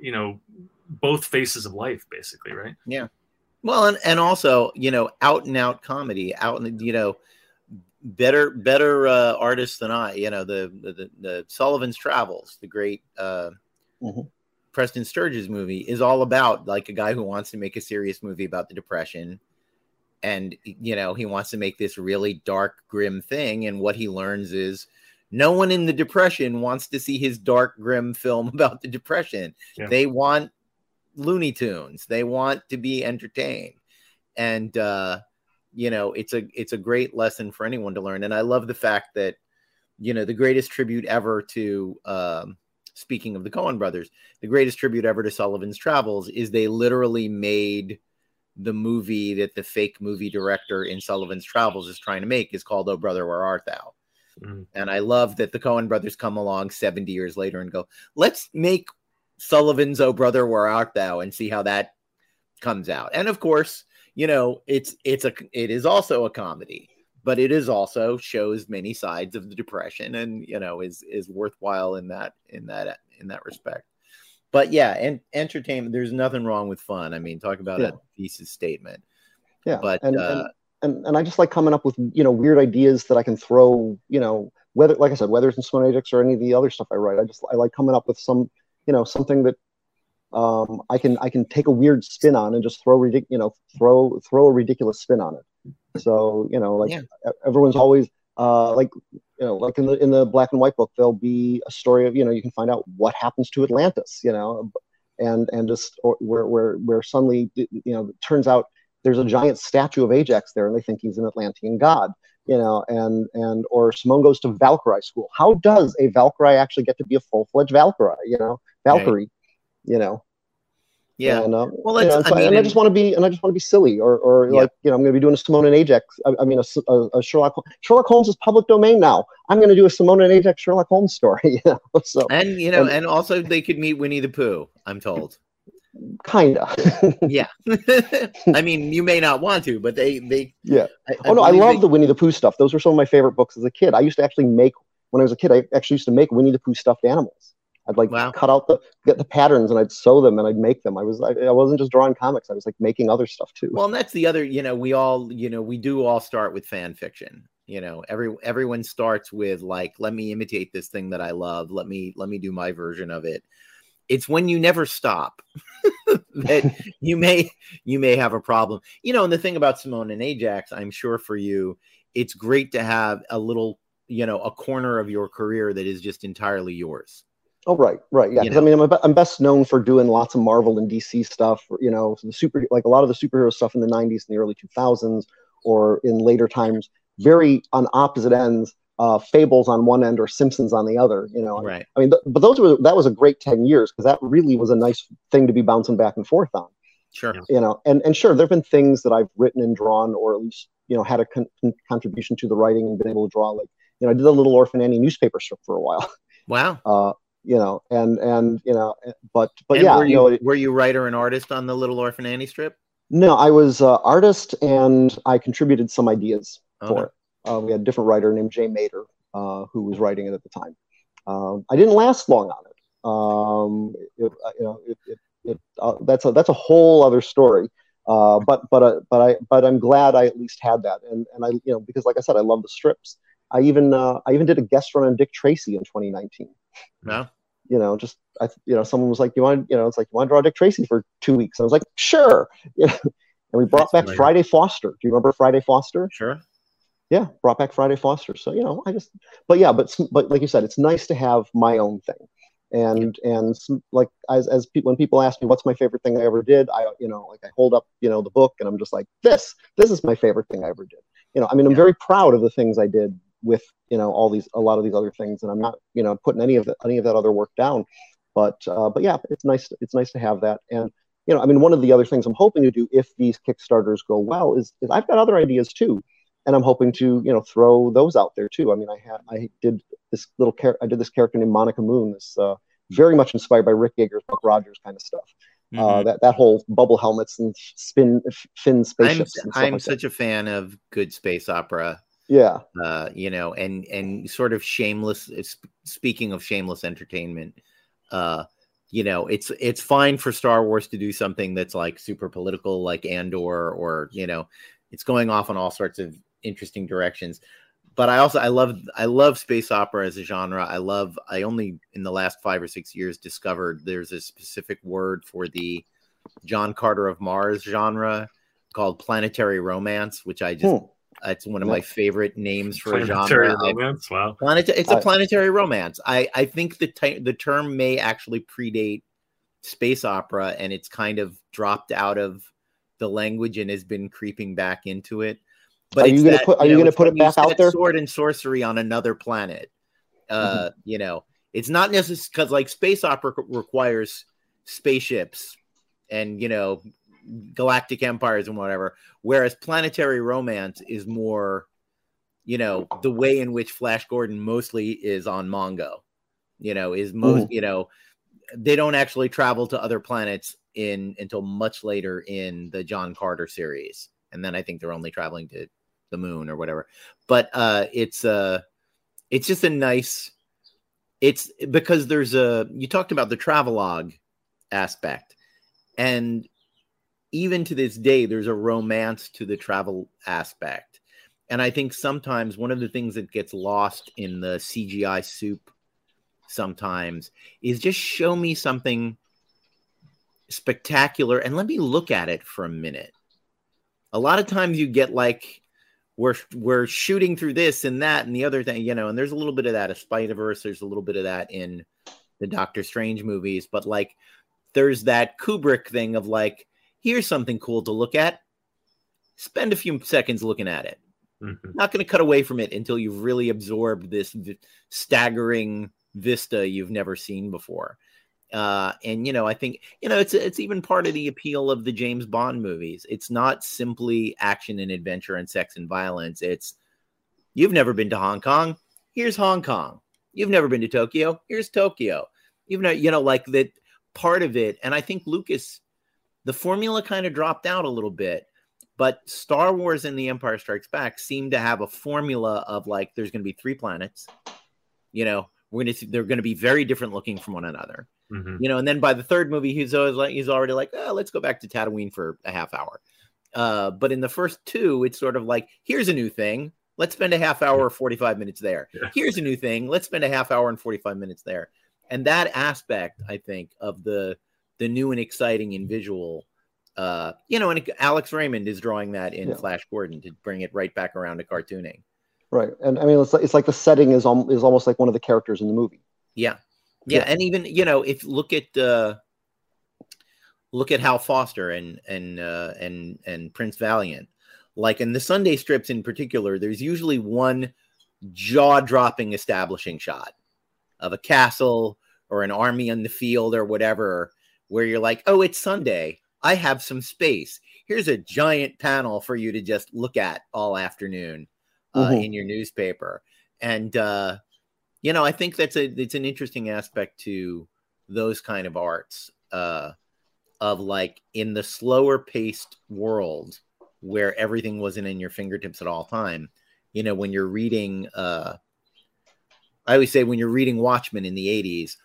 you know both faces of life, basically, right? Yeah. Well, and, and also, you know, out and out comedy, out and you know, better better uh, artists than I. You know, the the, the Sullivan's Travels, the great uh, mm-hmm. Preston Sturges movie, is all about like a guy who wants to make a serious movie about the depression, and you know, he wants to make this really dark, grim thing, and what he learns is no one in the depression wants to see his dark grim film about the depression yeah. they want Looney Tunes. They want to be entertained, and uh, you know it's a it's a great lesson for anyone to learn. And I love the fact that you know the greatest tribute ever to um, speaking of the Coen brothers, the greatest tribute ever to Sullivan's Travels is they literally made the movie that the fake movie director in Sullivan's Travels is trying to make is called Oh Brother Where Art Thou. Mm. And I love that the Coen brothers come along 70 years later and go, let's make Sullivan's "Oh Brother, Where Art Thou" and see how that comes out. And of course, you know, it's it's a it is also a comedy, but it is also shows many sides of the depression, and you know, is is worthwhile in that in that in that respect. But yeah, and entertainment. There's nothing wrong with fun. I mean, talk about yeah. a thesis statement. Yeah, but and, uh, and, and and I just like coming up with you know weird ideas that I can throw. You know, whether like I said, whether it's in Simone Ajax or any of the other stuff I write, I just I like coming up with some you know something that um, I can I can take a weird spin on and just throw ridic- you know throw throw a ridiculous spin on it. So you know like yeah. everyone's always uh, like you know like in the in the black and white book there'll be a story of you know you can find out what happens to Atlantis you know and and just or, where where where suddenly you know turns out there's a giant statue of Ajax there and they think he's an Atlantean god you know, and and or Simone goes to Valkyrie school. How does a Valkyrie actually get to be a full fledged Valkyrie? You know, Valkyrie. Right. You know. Yeah. And, um, well, you know, and, so, I mean, and I just want to be, and I just want to be silly, or, or yeah. like, you know, I'm going to be doing a Simone and Ajax. I, I mean, a, a, a, Sherlock. Sherlock Holmes is public domain now. I'm going to do a Simone and Ajax Sherlock Holmes story. You know, so and you know, and, and also they could meet Winnie the Pooh. I'm told kinda. Yeah. I mean you may not want to but they they yeah. I, oh no i love they... the winnie the pooh stuff. Those were some of my favorite books as a kid. I used to actually make when i was a kid i actually used to make winnie the pooh stuffed animals. I'd like wow. cut out the get the patterns and i'd sew them and i'd make them. I was I, I wasn't just drawing comics i was like making other stuff too. Well and that's the other you know we all you know we do all start with fan fiction. You know, every everyone starts with like, let me imitate this thing that I love. Let me let me do my version of it. It's when you never stop that you may you may have a problem. You know, and the thing about Simone and Ajax, I'm sure for you, it's great to have a little, you know, a corner of your career that is just entirely yours. Oh right, right, yeah. Because I mean, I'm, I'm best known for doing lots of Marvel and DC stuff. You know, the super like a lot of the superhero stuff in the '90s and the early 2000s, or in later times, very on opposite ends. Uh, Fables on one end or Simpsons on the other. You know, Right. I mean, th- but those were that was a great ten years because that really was a nice thing to be bouncing back and forth on. Sure. You know, and and sure, there've been things that I've written and drawn, or at least you know had a con- con- contribution to the writing and been able to draw. Like you know, I did a Little Orphan Annie newspaper strip for a while. Wow. Uh, you know, and and you know, but but and yeah, were you you, know, it- were you writer and artist on the Little Orphan Annie strip? no, I was uh, artist and I contributed some ideas Okay. for it. Uh, we had a different writer named Jay Maeder uh, who was writing it at the time. Um, I didn't last long on it. Um, it uh, you know, it, it, it uh, that's a that's a whole other story. Uh, but but uh, but I but I'm glad I at least had that, and and I you know because like I said, I love the strips. I even uh, I even did a guest run on Dick Tracy in 2019. No. You know, just I you know someone was like, you want you know it's like you want to draw Dick Tracy for two weeks, and I was like, sure. You know, and we brought That's back. Friday Foster. Do you remember Friday Foster? Sure. Yeah brought back friday foster. So you know i just but yeah but but like you said it's nice to have my own thing. And and some, like as as people when people ask me what's my favorite thing i ever did? I you know like i hold up you know the book and i'm just like this this is my favorite thing i ever did. You know i mean i'm Yeah. very proud of the things i did with you know all these a lot of these other things and i'm not you know putting any of the, any of that other work down. But uh, but yeah it's nice it's nice to have that. And you know i mean one of the other things i'm hoping to do if these kickstarters go well is, is i've got other ideas too and I'm hoping to you know throw those out there too. I mean, I had I did this little char- I did this character named Monica Moon, this uh, very much inspired by Rick Yager's Buck Rogers kind of stuff. Uh, Mhm. that that whole bubble helmets and spin fin I'm, spaceships. stuff I'm like that. such a fan of good space opera. yeah, uh, you know, and and sort of shameless. Speaking of shameless entertainment, uh, you know, it's it's fine for Star Wars to do something that's like super political, like Andor, or you know, it's going off on all sorts of interesting directions. But I also I love I love space opera as a genre. I love I only in the last five or six years discovered there's a specific word for the John Carter of Mars genre called planetary romance, which I just Hmm. it's one of Yeah. my favorite names for a Planetary genre. I- romance. Wow. Planet, it's a I- planetary romance. I, I think the ti- the term may actually predate space opera, and it's kind of dropped out of the language and has been creeping back into it. But Are you gonna put- are you gonna it's put it back out there? Sword and sorcery on another planet. Uh, Mm-hmm. you know, it's not necessary because like space opera requires spaceships and you know galactic empires and whatever, whereas planetary romance is more you know the way in which flash gordon mostly is on mongo you know is most you know they don't actually travel to other planets in until much later in the john carter series and then i think they're only traveling to the moon or whatever. But uh it's uh it's just a nice it's because there's a you talked about the travelogue aspect. And even to this day there's a romance to the travel aspect. And I think sometimes one of the things that gets lost in the CGI soup sometimes is just show me something spectacular and let me look at it for a minute. A lot of times you get like we're we're shooting through this and that and the other thing, you know, and there's a little bit of that of Spider-Verse, there's a little bit of that in the Doctor Strange movies, but like there's that Kubrick thing of like here's something cool to look at. Spend a few seconds looking at it Mhm. not going to cut away from it until you've really absorbed this v- staggering vista you've never seen before. Uh, and you know, I think you know it's it's even part of the appeal of the James Bond movies. It's not simply action and adventure and sex and violence. It's you've never been to Hong Kong. Here's Hong Kong. You've never been to Tokyo. Here's Tokyo. You've not, you know, like that part of it. And I think Lucas, the formula kind of dropped out a little bit but Star Wars and The Empire Strikes Back seem to have a formula of like there's going to be three planets. You know, we're going to they're going to be very different looking from one another. Mhm. You know, and then by the third movie, he's always like he's already like, oh, let's go back to Tatooine for a half hour. Uh, but in the first two, it's sort of like here's a new thing. Let's spend a half hour or 45 minutes there. Yeah. Here's a new thing. Let's spend a half hour and 45 minutes there. And that aspect, I think, of the the new and exciting and visual, uh, you know, and Alex Raymond is drawing that in Yeah. Flash Gordon to bring it right back around to cartooning. Right, and I mean, it's like, it's like the setting is al- is almost like one of the characters in the movie. Yeah. Yeah. Yeah. And even, you know, if look at uh look at Hal Foster and and uh and and Prince Valiant. Like in the Sunday strips in particular, there's usually one jaw-dropping establishing shot of a castle or an army on the field or whatever, where you're like, oh, it's Sunday. I have some space. Here's a giant panel for you to just look at all afternoon uh, Mhm. in your newspaper. And uh, you know, I think that's a it's an interesting aspect to those kind of arts uh, of like in the slower paced world where everything wasn't in your fingertips at all time. You know, when you're reading, uh, I always say when you're reading Watchmen in the '80s,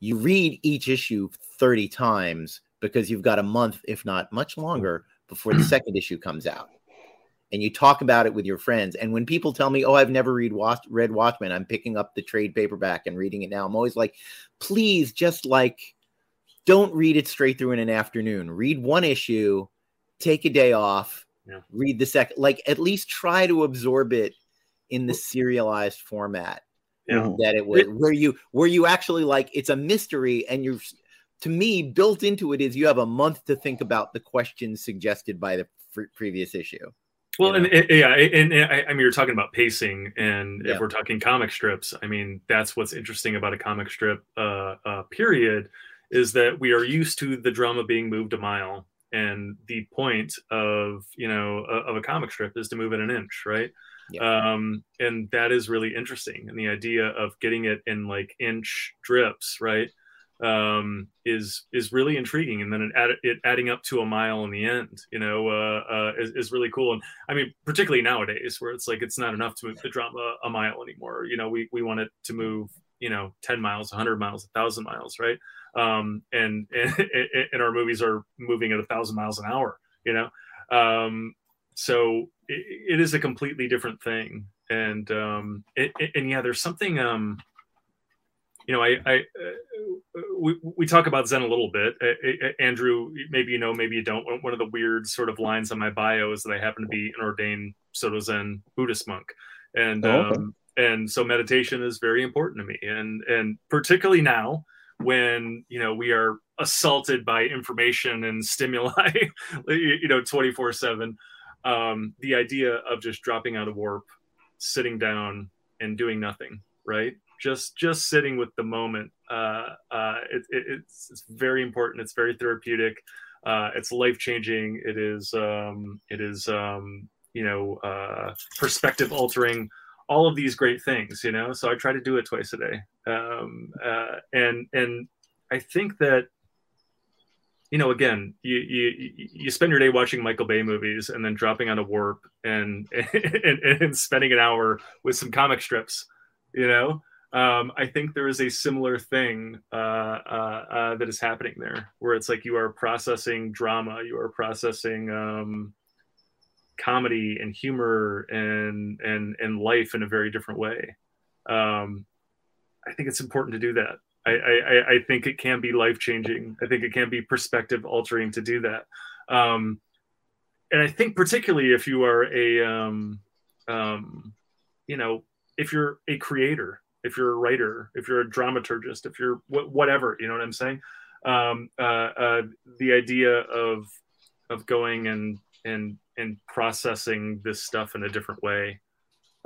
you read each issue 30 times because you've got a month, if not much longer, before the second issue comes out. And you talk about it with your friends. And when people tell me, "Oh, I've never read Watch- read Watchmen," I'm picking up the trade paperback and reading it now. I'm always like, "Please, just like, don't read it straight through in an afternoon. Read one issue, take a day off, Yeah. read the second. Like, at least try to absorb it in the serialized format Yeah. That it was where you where you actually like it's a mystery and you're to me built into it is you have a month to think about the questions suggested by the fr- previous issue Well, you and, and- yeah, and, and I, I mean, you're talking about pacing, and Yeah. if we're talking comic strips, I mean, that's what's interesting about a comic strip. Uh, uh, period is that we are used to the drama being moved a mile, and the point of you know uh, of a comic strip is to move it an inch, right? Um, and that is really interesting, and the idea of getting it in like inch drips, right? Um, is is really intriguing, and then it, add, it adding up to a mile in the end, you know, uh, uh, is, is really cool. And I mean, particularly nowadays, where it's like it's not enough to move the drama a mile anymore. You know, we we want it to move, you know, ten miles, hundred miles, thousand miles, right? Um, and, and and our movies are moving at a thousand miles an hour, you know. Um, so it, it is a completely different thing, and um, it- and yeah, there's something. Um, you know, I, I uh, we, we talk about Zen a little bit. Uh, uh, Andrew, maybe you know, maybe you don't. One of the weird sort of lines on my bio is that I happen to be an ordained Soto Zen Buddhist monk, and Oh, okay. um, and so meditation is very important to me, and and particularly now when you know we are assaulted by information and stimuli, you know, twenty four seven. Um, the idea of just dropping out of warp, sitting down, and doing nothing, right? Just just sitting with the moment. Uh, uh, it, it, it's, it's very important. It's very therapeutic. Uh, it's life changing it is um, it is um, you know uh, perspective altering all of these great things you know? So i try to do it twice a day. Um, uh, and and i think that you know again you, you you spend your day watching michael bay movies and then dropping on a warp and and, and spending an hour with some comic strips you know um, I think there is a similar thing uh, uh, uh, that is happening there, where it's like you are processing drama, you are processing um, comedy and humor and and and life in a very different way. Um, I think it's important to do that. I, I, I think it can be life changing. I think it can be perspective altering to do that. Um, and I think particularly if you are a, um, um, you know, if you're a creator, if you're a writer, if you're a dramaturgist, if you're wh- whatever, you know what I'm saying? Um, uh, uh, the idea of of going and and and processing this stuff in a different way,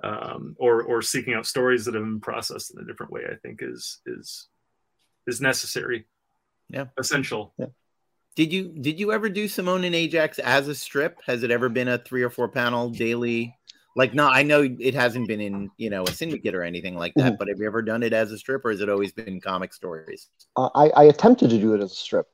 um, or or seeking out stories that have been processed in a different way, I think is is is necessary. Yeah. essential. Yeah. did you did you ever do simone and ajax as a strip has it ever been a three or four panel daily like no i know it hasn't been in you know a syndicate or anything like that Mhm. but have you ever done it as a strip or has it always been comic stories Uh, I, I attempted to do it as a strip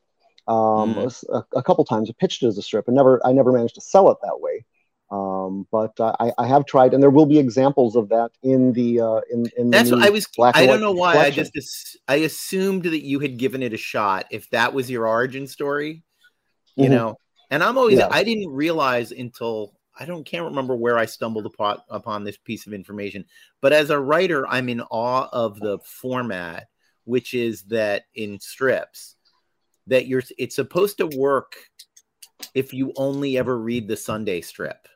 um, Mhm. a, a couple times. I pitched it as a strip, and never I never managed to sell it that way. Um, but uh, I, I have tried, and there will be examples of that in the uh, in in the That's what I was. black I don't know why. I just I assumed that you had given it a shot. If that was your origin story, you Mhm. know. And I'm always. Yeah. I didn't realize until I don't can't remember where I stumbled upon upon this piece of information, but as a writer, I'm in awe of the format, which is that in strips that you're it's supposed to work if you only ever read the Sunday strip.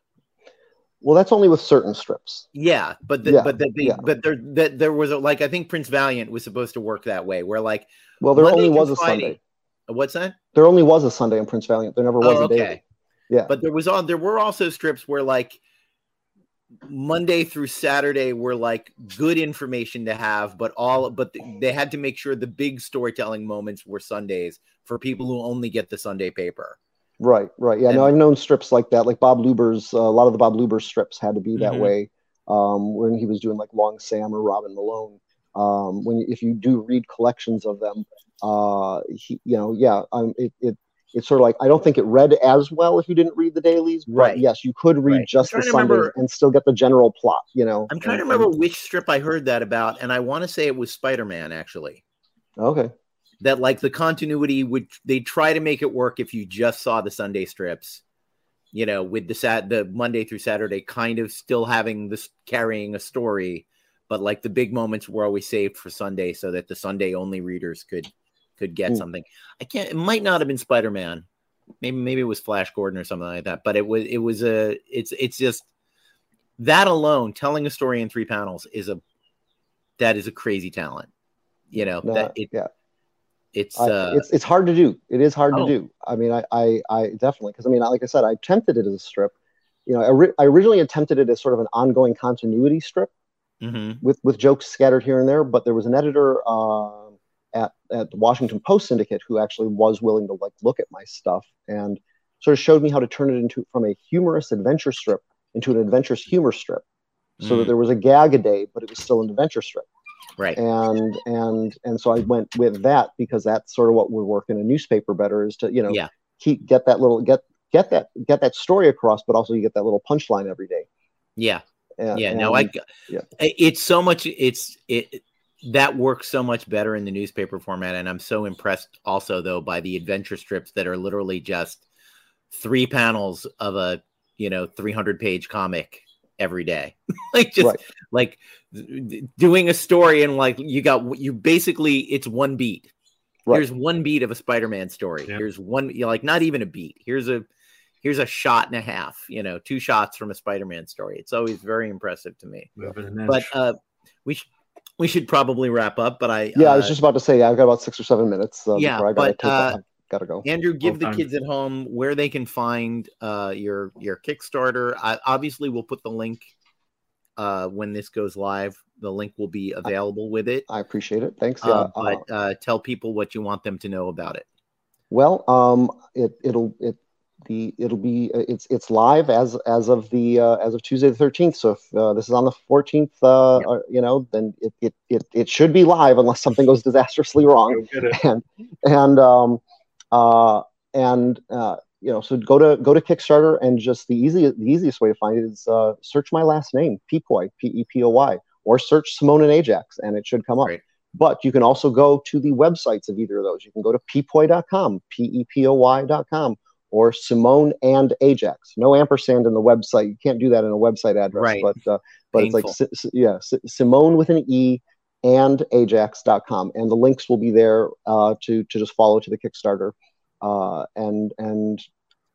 Well, that's only with certain strips. Yeah, but the, Yeah, but the, the yeah. but there that there was a, like I think Prince Valiant was supposed to work that way, where like Well, there Monday only was a Friday- Sunday. What's that? There only was a Sunday in Prince Valiant. There never was Oh, a daily. Yeah. But there was on there were also strips where like Monday through Saturday were like good information to have, but all but they had to make sure the big storytelling moments were Sundays for people who only get the Sunday paper. Right, right. Yeah, no, I've known strips like that. Like Bob Lubbers', uh, a lot of the Bob Lubbers strips had to be that Mhm. way um, when he was doing like Long Sam or Robin Malone. Um, when if you do read collections of them, uh, he, you know, yeah, um, it, it it's sort of like I don't think it read as well if you didn't read the dailies, but Right. yes, you could read Right. Just the to Sundays and still get the general plot. You know, I'm trying to and- remember which strip I heard that about, and I want to say it was Spider-Man actually. okay, That like the continuity would they try to make it work if you just saw the Sunday strips, you know, with the sat the Monday through Saturday kind of still having this carrying a story, but like the big moments were always saved for Sunday so that the Sunday only readers could could get Mm. something. I can't it might not have been Spider-Man. Maybe maybe it was Flash Gordon or something like that, but it was it was a it's it's just that alone telling a story in three panels is a that is a crazy talent. You know, No, that it, yeah. it's I- uh it's it's hard to do. It is hard Oh. to do. I mean, I I, I definitely because I mean, like I said, I attempted it as a strip. You know, I, ri- I originally attempted it as sort of an ongoing continuity strip mhm. with with jokes scattered here and there. But there was an editor um at the Washington Post Syndicate who actually was willing to like look at my stuff and sort of showed me how to turn it into from a humorous adventure strip into an adventurous humor strip, so that Mm. there was a gag a day, but it was still an adventure strip right. and and and so I went with that because that's sort of what would work in a newspaper better is to you know Yeah. keep get that little get get that get that story across, but also you get that little punchline every day. Yeah. And, Yeah. No, I yeah. it's so much it's it that works so much better in the newspaper format. And I'm so impressed also though by the adventure strips that are literally just three panels of a you know 300 page comic every day. like just Right. like d- doing a story and like you got you basically it's one beat. Right. Here's one beat of a Spider-Man story. Yeah. Here's one you know, like not even a beat. Here's a here's a shot and a half, you know, two shots from a Spider-Man story. It's always very impressive to me. Moving an inch. But uh we should we should probably wrap up, but I yeah, I uh, was just about to say yeah, I've got about six or seven minutes uh, Yeah, before I gotta but, take uh. Gotta go. Andrew, give Well the done. kids at home where they can find uh, your your Kickstarter. I, obviously, we'll put the link uh, when this goes live. The link will be available with it. I appreciate it. Thanks. Yeah. Uh, uh, but uh, tell people what you want them to know about it. Well, um, it it'll it the it'll be uh, it's it's live as as of the uh, as of Tuesday the thirteenth. So if uh, this is on the fourteenth, uh, Yep. uh, you know, then it, it it it should be live unless something goes disastrously wrong. Go get it. And and um uh and uh you know so go to go to Kickstarter and just the easy the easiest way to find it is uh, search my last name Pepoy P E P O Y or search Simone and Ajax and it should come up. Great. But you can also go to the websites of either of those. You can go to pepoy.com, P E P O Y.com, or Simone and Ajax. No ampersand in the website. You can't do that in a website address. Right. But uh, but it's like Painful. Si- Si- yeah, Simone with an E and Ajax.com, and the links will be there uh, to to just follow to the Kickstarter. Uh, and and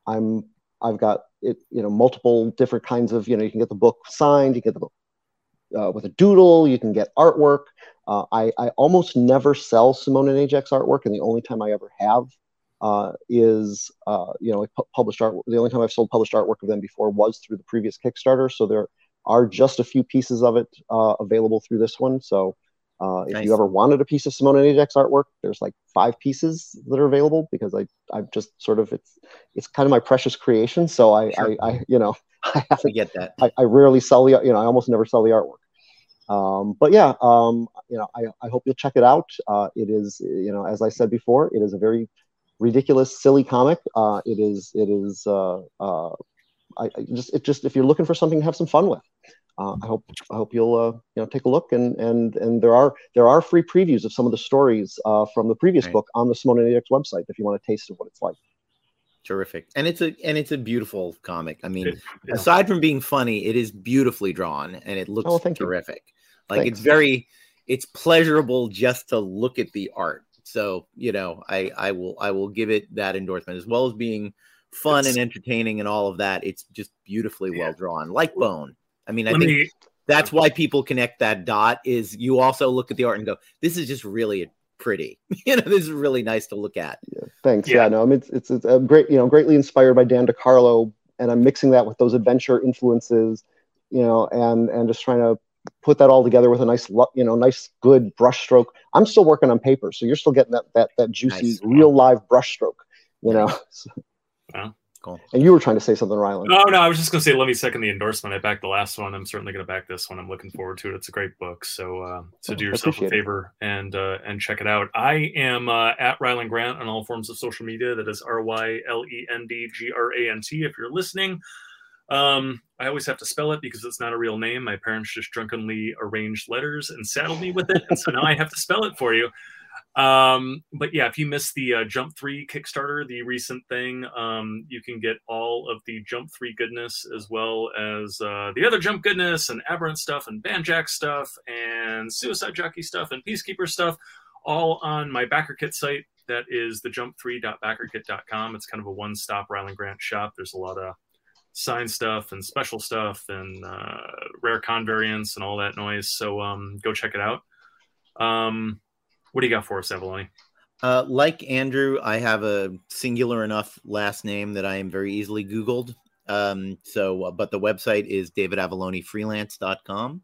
I'm I've got it you know multiple different kinds of you know you can get the book signed, you get the book uh, with a doodle, you can get artwork. Uh, I, I almost never sell Simone and Ajax artwork, and the only time I ever have uh, is uh, you know like pu- published art. The only time I've sold published artwork of them before was through the previous Kickstarter. So there are just a few pieces of it uh, available through this one. So uh, if Nice. you ever wanted a piece of Simone and Ajax artwork, there's like five pieces that are available because I I've just sort of it's it's kind of my precious creation. So I Sure. I, I you know I get that. I, I rarely sell the you know I almost never sell the artwork. Um, but yeah, um, you know I, I hope you'll check it out. Uh, it is you know as I said before, it is a very ridiculous, silly comic. Uh, it is it is uh, uh, I, I just it just if you're looking for something to have some fun with. Uh, I hope I hope you'll uh, you know take a look and and and there are there are free previews of some of the stories uh, from the previous Right. book on the Simone and Ajax website if you want a taste of what it's like. terrific, and it's a and it's a beautiful comic. I mean, It- yeah. aside from being funny, it is beautifully drawn and it looks Oh, thank you. terrific. Like Thanks. it's very, it's pleasurable just to look at the art. So you know, I I will I will give it that endorsement as well as being fun It's- and entertaining and all of that. It's just beautifully Yeah. well drawn, like Bone. I mean, I Let think me that's why people connect that dot. Is you also look at the art and go, "This is just really pretty." you know, this is really nice to look at. Thanks. Yeah. Yeah, no, I mean, it's, it's, it's a great, you know, greatly inspired by Dan DeCarlo, and I'm mixing that with those adventure influences, you know, and and just trying to put that all together with a nice, you know, nice, good brush stroke. I'm still working on paper, so you're still getting that that that juicy, Nice. real live brush stroke, you know. Wow. Cool. And you were trying to say something, Rylend. No, no, I was just gonna say let me second the endorsement. I backed the last one. I'm certainly gonna back this one. I'm looking forward to it. It's a great book. So uh, so Oh, do yourself a appreciate it. favor and uh, and check it out. I am uh, at Rylend Grant on all forms of social media. That is R Y L E N D G R A N T. If you're listening, um, I always have to spell it because it's not a real name. My parents just drunkenly arranged letters and saddled me with it, and so now I have to spell it for you. Um, but yeah, if you missed the uh, Jump 3 Kickstarter, the recent thing, um, you can get all of the Jump 3 goodness as well as uh, the other Jump goodness and Aberrant stuff and Banjack stuff and Suicide Jockey stuff and Peacekeeper stuff all on my backer kit site. That is the jump3.backerkit.com. It's kind of a one stop Rylend Grant shop. There's a lot of signed stuff and special stuff and uh, rare con variants and all that noise. So um, go check it out. Um, what do you got for us, Avallone? Uh, like Andrew, I have a singular enough last name that I am very easily Googled. Um, so, uh, but the website is davidavallonefreelance.com,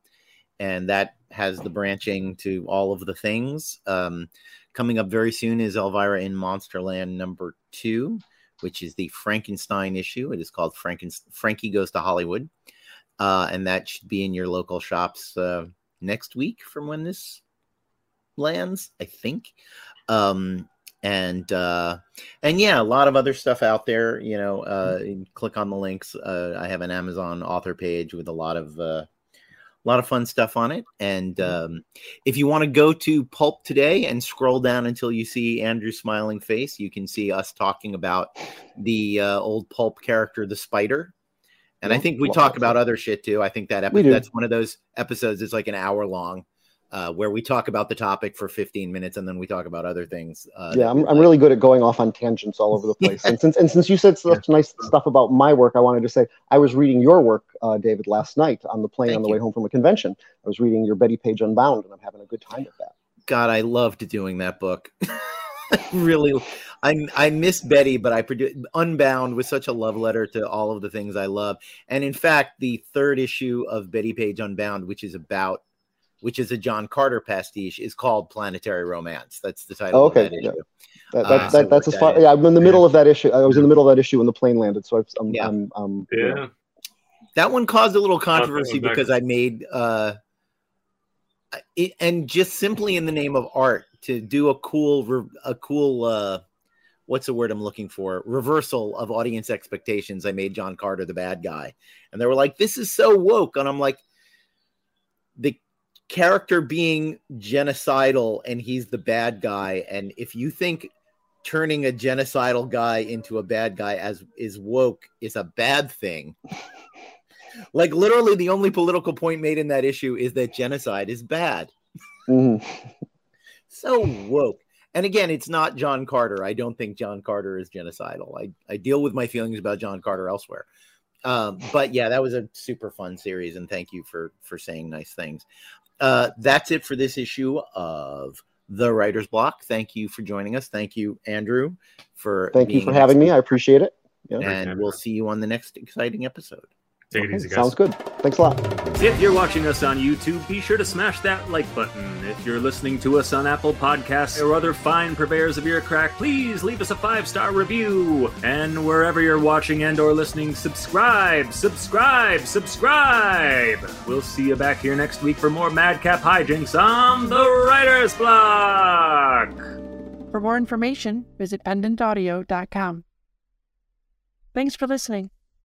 and that has the branching to all of the things. Um, coming up very soon is Elvira in Monsterland number two, which is the Frankenstein issue. It is called Franken- Frankie Goes to Hollywood. Uh, and that should be in your local shops uh, next week from when this lands, I think um and uh and yeah a lot of other stuff out there you know uh click on the links uh i have an amazon author page with a lot of uh a lot of fun stuff on it. And um if you want to go to pulp today and scroll down until you see andrew's smiling face you can see us talking about the uh, old pulp character the spider. And i think we talk about other shit too. I think that episode that's one of those episodes it's like an hour long uh, where we talk about the topic for 15 minutes and then we talk about other things. Uh, yeah, I'm, I'm really good at going off on tangents all over the place. And since and since you said such nice stuff about my work, I wanted to say I was reading your work, uh, David, last night on the plane Thank on the you. way home from a convention. I was reading your Bettie Page Unbound, and I'm having a good time with that. God, I loved doing that book. really, I I miss Bettie, but I produced Unbound was such a love letter to all of the things I love. And in fact, the third issue of Bettie Page Unbound, which is about which is a John Carter pastiche, is called Planetary Romance. That's the title Oh, okay, of that yeah. issue. That, Uh, that, so that's what as far. that is. Yeah, I'm in the middle of that issue. I was in the middle of that issue when the plane landed, so I've, I'm, Yeah. I'm, I'm, you know, Yeah. That one caused a little controversy back. because I made uh it, and just simply in the name of art to do a cool a cool uh what's the word I'm looking for? Reversal of audience expectations. I made John Carter the bad guy. And they were like, this is so woke. And I'm like, the character being genocidal and he's the bad guy. And if you think turning a genocidal guy into a bad guy as is woke is a bad thing, like literally the only political point made in that issue is that genocide is bad. mhm. So woke. And again, it's not John Carter. I don't think John Carter is genocidal. I, I deal with my feelings about John Carter elsewhere. Um, but yeah, that was a super fun series, and thank you for for saying nice things. Uh, that's it for this issue of the Writer's Block. Thank you for joining us. Thank you, Andrew, for Thank you for having me. I appreciate it. Yeah. And we'll see you on the next exciting episode. Take Okay, it easy, guys. Sounds good. Thanks a lot. If you're watching us on YouTube, be sure to smash that like button. If you're listening to us on Apple Podcasts or other fine purveyors of ear crack, please leave us a five-star review. And wherever you're watching and or listening, subscribe, subscribe, subscribe. We'll see you back here next week for more Madcap hijinks on the Writer's Block. For more information, visit pendantaudio.com. Thanks for listening.